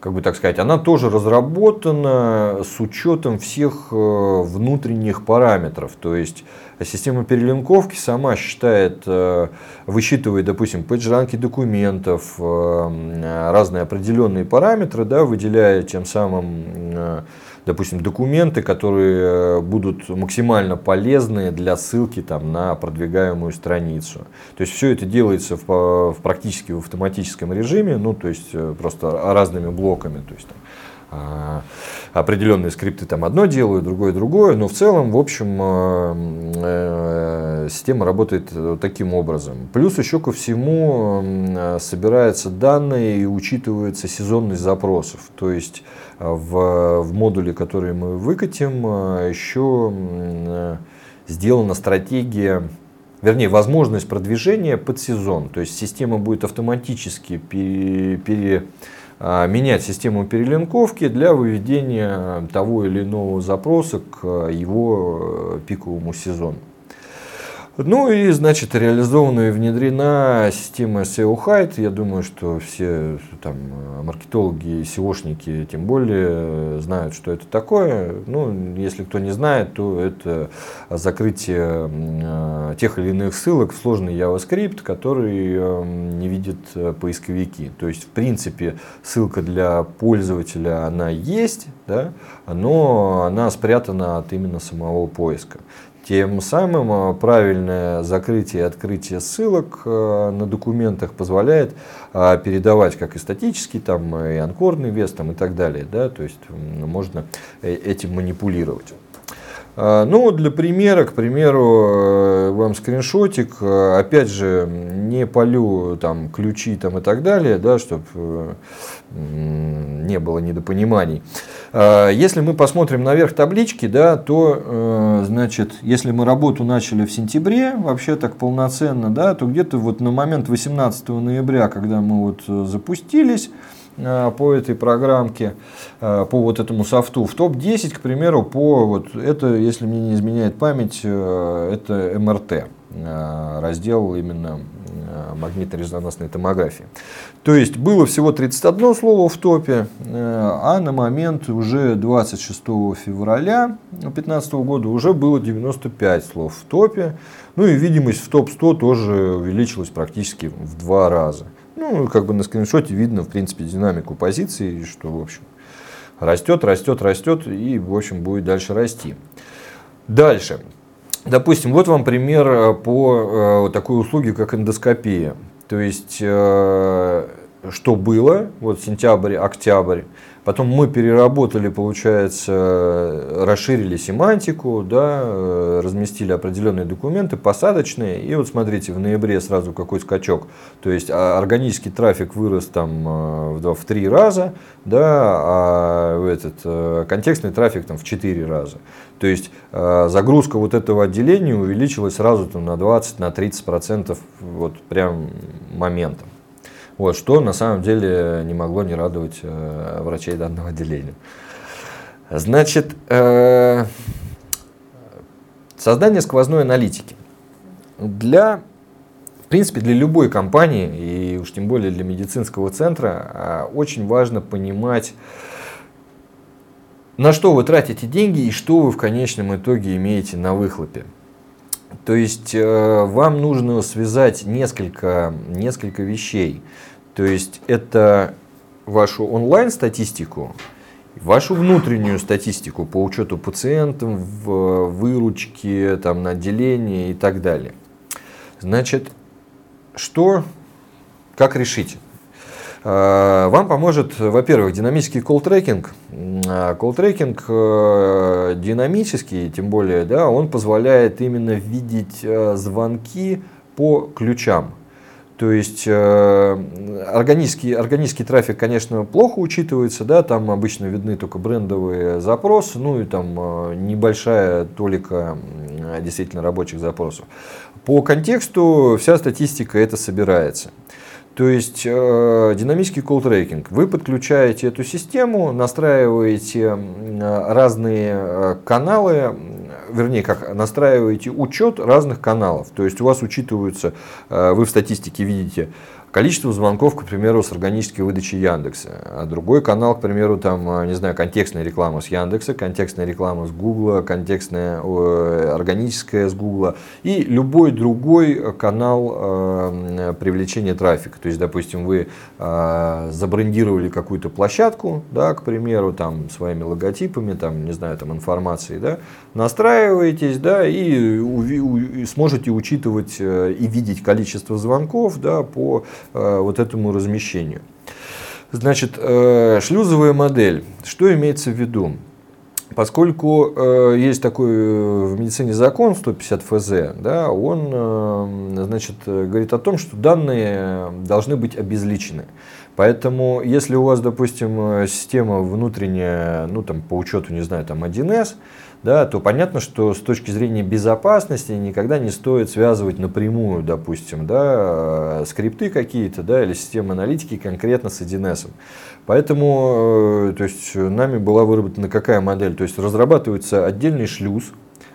как бы так сказать, она тоже разработана с учетом всех э, внутренних параметров. То есть система перелинковки сама считает, э, высчитывает, допустим, пейджранки документов, э, разные определенные параметры, да, выделяя тем самым допустим, документы, которые э, будут максимально полезны для ссылки там, на продвигаемую страницу. То есть все это делается в, в практически в автоматическом режиме, ну то есть э, просто разными блоками. То есть, там, определенные скрипты там одно делают, другое другое, но в целом, в общем, э, система работает таким образом. Плюс еще ко всему собираются данные и учитывается сезонность запросов. То есть в, в модуле, который мы выкатим, еще сделана стратегия вернее, возможность продвижения под сезон. То есть система будет автоматически пере, пере, а, менять систему перелинковки для выведения того или иного запроса к его э, пиковому сезону. Ну и, значит, реализована и внедрена система SEO Height. Я думаю, что все там маркетологи, SEOшники тем более знают, что это такое. Ну, если кто не знает, то это закрытие э, тех или иных ссылок в сложный JavaScript, который э, не видят поисковики. То есть, в принципе, ссылка для пользователя, она есть, да, но она спрятана от именно самого поиска. Тем самым э, правильное закрытие и открытие ссылок э, на документах позволяет э, передавать как и статический, там, и анкорный вес там, и так далее. Да? То есть можно этим манипулировать. Ну, для примера, к примеру, вам скриншотик, опять же, не полю там ключи там и так далее, да, чтобы не было недопониманий. А, если мы посмотрим наверх таблички, да, то, э, значит, если мы работу начали в сентябре, вообще так полноценно, да, то где-то вот на момент 18 ноября, когда мы вот э, запустились, э, по этой программке, по вот этому софту. В топ-10, к примеру, по вот это, если мне не изменяет память, это МРТ, раздел именно магнитно-резонансной томографии. То есть было всего 31 слово в топе, э, а на момент уже 26 февраля 2015 года уже было 95 слов в топе. Ну и видимость в топ-100 тоже увеличилась практически в два раза. Ну, как бы на скриншоте видно, в принципе, динамику позиции, что, в общем, растет, растет, растет и, в общем, будет дальше расти. Дальше. Допустим, вот вам пример э, по э, такой услуге, как эндоскопия. То есть, э, что было, вот сентябрь, октябрь, Потом мы переработали, получается, расширили семантику, да, э, разместили определенные документы посадочные. И вот смотрите, в ноябре сразу какой скачок. То есть а, органический трафик вырос там э, в, в три раза, да, а этот э, контекстный трафик там в четыре раза. То есть загрузка вот этого отделения увеличилась сразу там, на 20-30% на 30% вот прям моментом. Вот, что на самом деле не могло не радовать э, врачей данного отделения. Значит, э, создание сквозной аналитики. Для, в принципе, для любой компании, и уж тем более для медицинского центра, э, очень важно понимать, на что вы тратите деньги и что вы в конечном итоге имеете на выхлопе. То есть э, вам нужно связать несколько, несколько вещей. То есть это вашу онлайн-статистику, вашу внутреннюю статистику по учету пациентов, в выручке, там, на отделение и так далее. Значит, что, как решить? А, вам поможет, во-первых, динамический колл-трекинг. Колл-трекинг э, динамический, тем более, да, он позволяет именно видеть э, звонки по ключам. То есть э, органический, органический трафик, конечно, плохо учитывается, да, там обычно видны только брендовые запросы, ну и там э, небольшая толика действительно рабочих запросов. По контексту вся статистика это собирается. То есть э, динамический колл-трекинг. Вы подключаете эту систему, настраиваете разные э, каналы, вернее, как настраиваете учет разных каналов. То есть у вас учитываются, э, вы в статистике видите количество звонков, к примеру, с органической выдачи Яндекса, а другой канал, к примеру, там, а, не знаю, контекстная реклама с Яндекса, контекстная реклама с Гугла, контекстная органическая с Гугла и любой другой канал э, привлечения трафика. То есть, допустим, вы э, забрендировали какую-то площадку, да, к примеру, там, своими логотипами, там, не знаю, там, информацией, да, настраиваетесь, да, и, у, сможете учитывать э, и видеть количество звонков, да, по Э, вот этому размещению. Значит, э, шлюзовая модель. Что имеется в виду? Поскольку э, есть такой в медицине закон 150 ФЗ, да, он значит, говорит о том, что данные должны быть обезличены. Поэтому, если у вас, допустим, система внутренняя, ну там по учету, не знаю, там 1С, да, то понятно, что с точки зрения безопасности никогда не стоит связывать напрямую, допустим, да, скрипты какие-то да, или системы аналитики конкретно с 1С. Поэтому э, то есть, нами была выработана какая модель? То есть разрабатывается отдельный шлюз,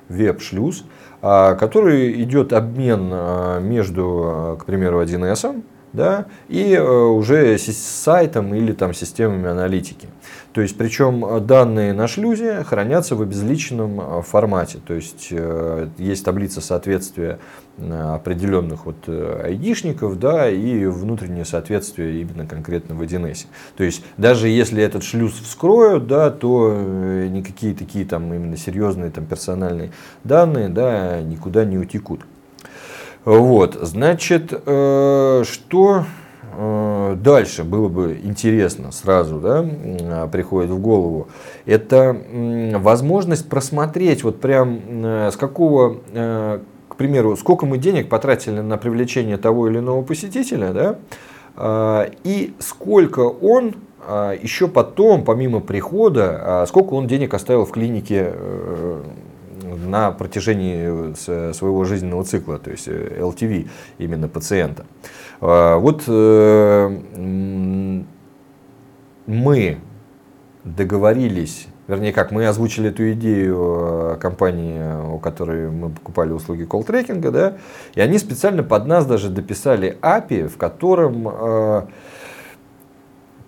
веб-шлюз, который идет обмен между, к примеру, 1С да, и уже с сайтом или там, системами аналитики. То есть, причем э, данные на шлюзе хранятся в обезличенном э, формате. То есть, э, есть таблица соответствия определенных вот айдишников, да, и внутреннее соответствие именно конкретно в 1С. То есть, даже если этот шлюз вскроют, да, то никакие такие там именно серьезные там персональные данные, да, никуда не утекут. Вот, значит, что Э, дальше было бы интересно сразу, да, а, приходит в голову, это возможность просмотреть вот прям э, с какого, э, к примеру, сколько мы денег потратили на привлечение того или иного посетителя, да, а, и сколько он а, еще потом, помимо прихода, сколько он денег оставил в клинике на протяжении своего жизненного цикла, то есть LTV именно пациента. А, вот э, мы договорились, вернее как, мы озвучили эту идею э, компании, у которой мы покупали услуги колл-трекинга, да, и они специально под нас даже дописали API, в котором э,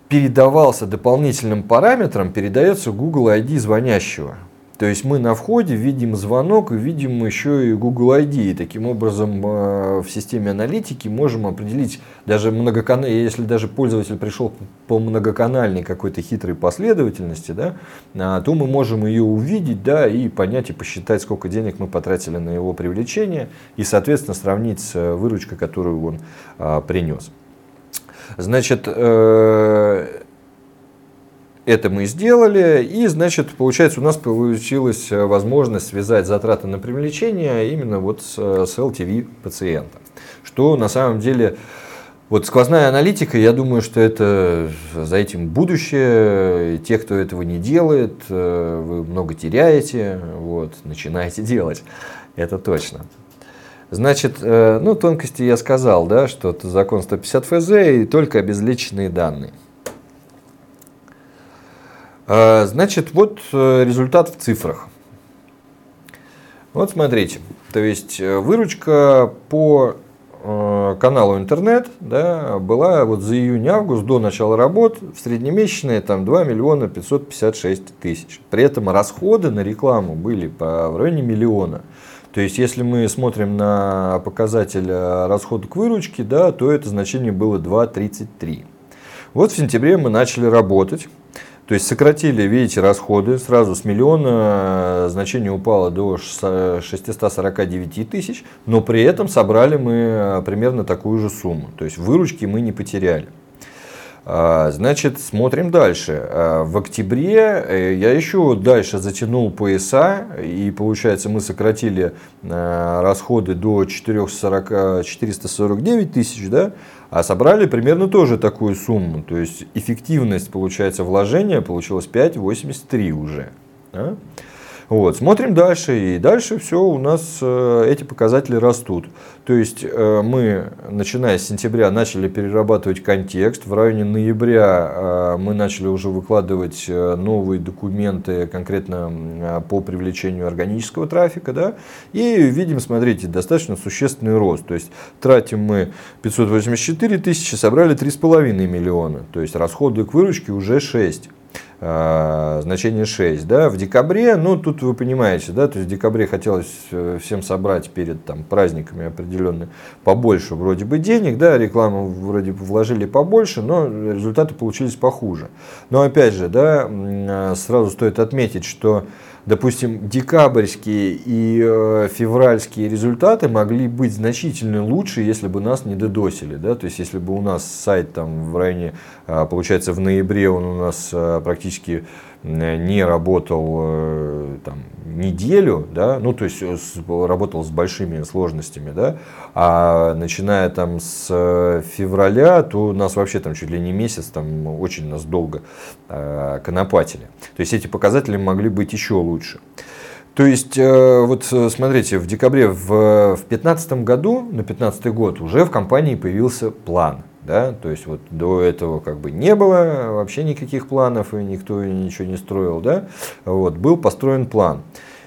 передавался дополнительным параметром, передается Google ID звонящего. То есть мы на входе видим звонок и видим еще и Google ID. И таким образом э, в системе аналитики можем определить, даже многоканал, если даже пользователь пришел по многоканальной какой-то хитрой последовательности, да, а, то мы можем ее увидеть да, и понять и посчитать, сколько денег мы потратили на его привлечение и, соответственно, сравнить с э, выручкой, которую он а, принес. Значит, э, это мы сделали, и, значит, получается, у нас получилась э, возможность связать затраты на привлечение именно вот с, с LTV пациента. Что на самом деле, вот сквозная аналитика, я думаю, что это за этим будущее. Те, кто этого не делает, э, вы много теряете, вот, начинаете делать. Это точно. Значит, э, ну, тонкости я сказал, да, что это закон 150 ФЗ и только обезличенные данные. А, значит, вот э, результат в цифрах. Вот смотрите, то есть э, выручка по э, каналу интернет да, была вот за июнь-август до начала работ в среднемесячные там 2 миллиона 556 тысяч. При этом расходы на рекламу были по, в районе миллиона. То есть, если мы смотрим на показатель расхода к выручке, да, то это значение было 2,33. Вот в сентябре мы начали работать. То есть сократили, видите, расходы сразу с миллиона, э, значение упало до 649 тысяч, но при этом собрали мы э, примерно такую же сумму. То есть выручки мы не потеряли. А, значит, смотрим дальше. А, в октябре э, я еще дальше затянул пояса, и получается мы сократили расходы до 440, 449 тысяч, да, а собрали примерно тоже такую сумму. То есть эффективность, получается, вложения получилась 5,83 уже. Да? Вот, смотрим дальше, и дальше все у нас э, эти показатели растут. То есть э, мы, начиная с сентября, начали перерабатывать контекст. В районе ноября э, мы начали уже выкладывать новые документы конкретно по привлечению органического трафика. Да? И видим, смотрите, достаточно существенный рост. То есть тратим мы 584 тысячи, собрали 3,5 миллиона. То есть расходы к выручке уже 6. Э, значение 6. Да? В декабре, ну тут вы понимаете, да, то есть в декабре хотелось э, всем собрать перед там, праздниками определенно побольше вроде бы денег, да, рекламу вроде бы вложили побольше, но результаты получились похуже. Но опять же, да, э, сразу стоит отметить, что допустим, декабрьские и э, февральские результаты могли быть значительно лучше, если бы нас не дедосили. Да? То есть, если бы у нас сайт там в районе, э, получается, в ноябре он у нас э, практически не работал э, там, неделю, да, ну то есть э, работал с большими сложностями, да, а начиная там с э, февраля, то нас вообще там чуть ли не месяц, там очень нас долго э, конопатили. То есть эти показатели могли быть еще лучше. То есть, вот смотрите, в декабре в 2015 году, на 2015 год, уже в компании появился план. Да? То есть вот до этого как бы не было вообще никаких планов, и никто ничего не строил. Да? Вот, был построен план.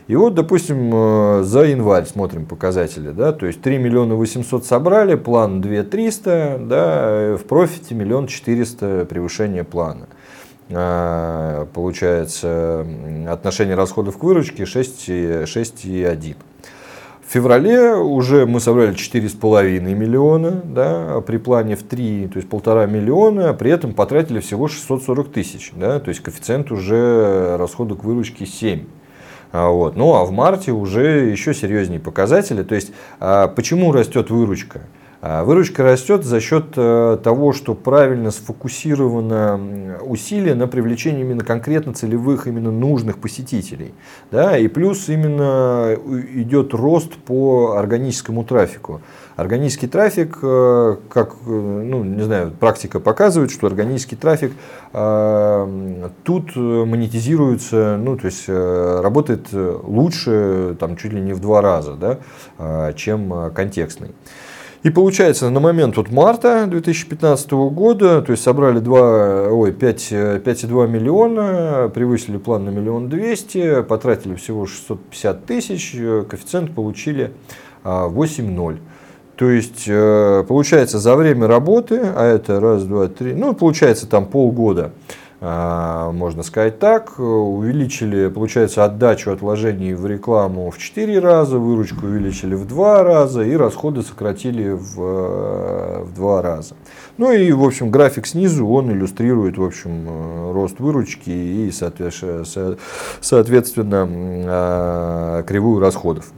И вот, допустим, э, за январь смотрим показатели, да, то есть 3 миллиона 800 собрали, план 2 300, да, в профите миллион 400 превышение плана. А, получается, отношение расходов к выручке 6,1. В феврале уже мы собрали 4,5 миллиона, да, при плане в 3, то есть полтора миллиона, а при этом потратили всего 640 тысяч. Да, то есть коэффициент уже расхода к выручке 7. А, вот. Ну а в марте уже еще серьезнее показатели. То есть а, почему растет выручка? А, выручка растет за счет э, того, что правильно сфокусировано усилие на привлечении именно конкретно целевых, именно нужных посетителей. Да? И плюс именно идет рост по органическому трафику. Органический трафик, э, как, э, ну, не знаю, практика показывает, что органический трафик тут монетизируется, ну, то есть работает лучше, там, чуть ли не в два раза, да, чем контекстный. И получается, на момент вот марта 2015 года, то есть собрали 2, ой, 5, 5,2 миллиона, превысили план на миллион двести, потратили всего 650 тысяч, коэффициент получили 8,0. А, то есть, э, получается, за время работы, а это раз, два, три, ну, получается, там полгода, можно сказать так. Увеличили, получается, отдачу от вложений в рекламу в 4 раза, выручку увеличили в 2 раза и расходы сократили в, э, в 2 раза. Ну и, в общем, график снизу, он иллюстрирует, в общем, э, рост выручки и, соответственно, а, кривую расходов.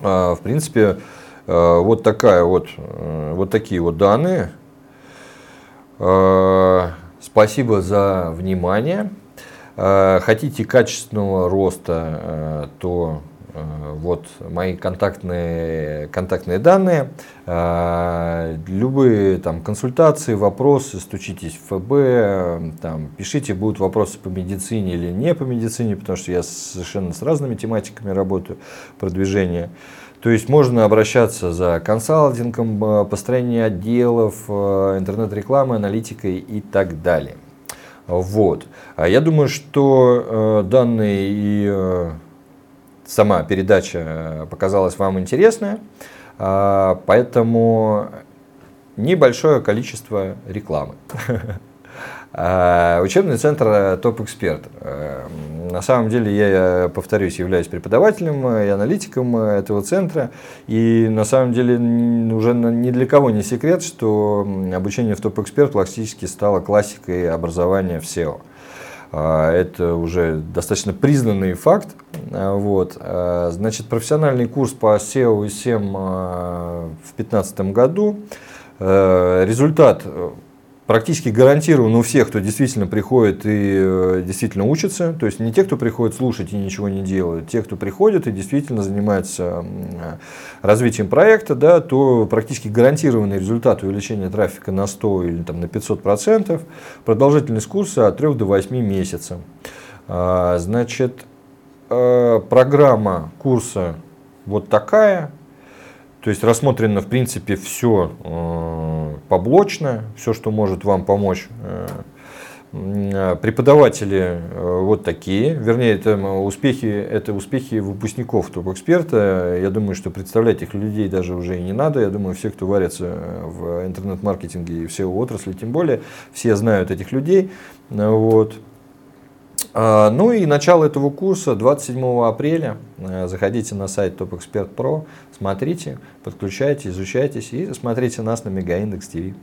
А, в принципе, э, вот такая вот, вот такие вот данные. Спасибо за внимание. Э, хотите качественного роста, э, то э, вот мои контактные, контактные данные. Любые там, консультации, вопросы, стучитесь в ФБ, там, пишите, будут вопросы по медицине или не по медицине, потому что я совершенно с разными тематиками работаю, продвижение. То есть можно обращаться за консалтингом, э, построение отделов, э, интернет-рекламой, аналитикой и так далее. Вот. А я думаю, что э, данные и сама передача показалась вам интересная, а, поэтому небольшое количество рекламы. А, учебный центр «Топ Эксперт». На самом деле, я, повторюсь, являюсь преподавателем и аналитиком этого центра. И на самом деле уже ни для кого не секрет, что обучение в Топ Эксперт практически стало классикой образования в SEO. А, это уже достаточно признанный факт. А, вот. Значит, профессиональный курс по SEO и SEM в 2015 году. Результат практически гарантирован у всех, кто действительно приходит и э, действительно учится. То есть не те, кто приходит слушать и ничего не делают, те, кто приходит и действительно занимается развитием проекта, да, то практически гарантированный результат увеличения трафика на 100 или там, на 500 процентов. Продолжительность курса от 3 до 8 месяцев. А, значит, э, программа курса вот такая. То есть рассмотрено, в принципе, все э, поблочно, все, что может вам помочь. Э, э, преподаватели вот такие, вернее, это успехи, это успехи выпускников топ-эксперта. Я думаю, что представлять их людей даже уже и не надо. Я думаю, все, кто варятся в интернет-маркетинге и все отрасли, тем более, все знают этих людей. Вот. А, ну и начало этого курса 27 апреля. Э, заходите на сайт Top Expert Pro, смотрите, подключайте, изучайтесь и смотрите нас на Мегаиндекс ТВ.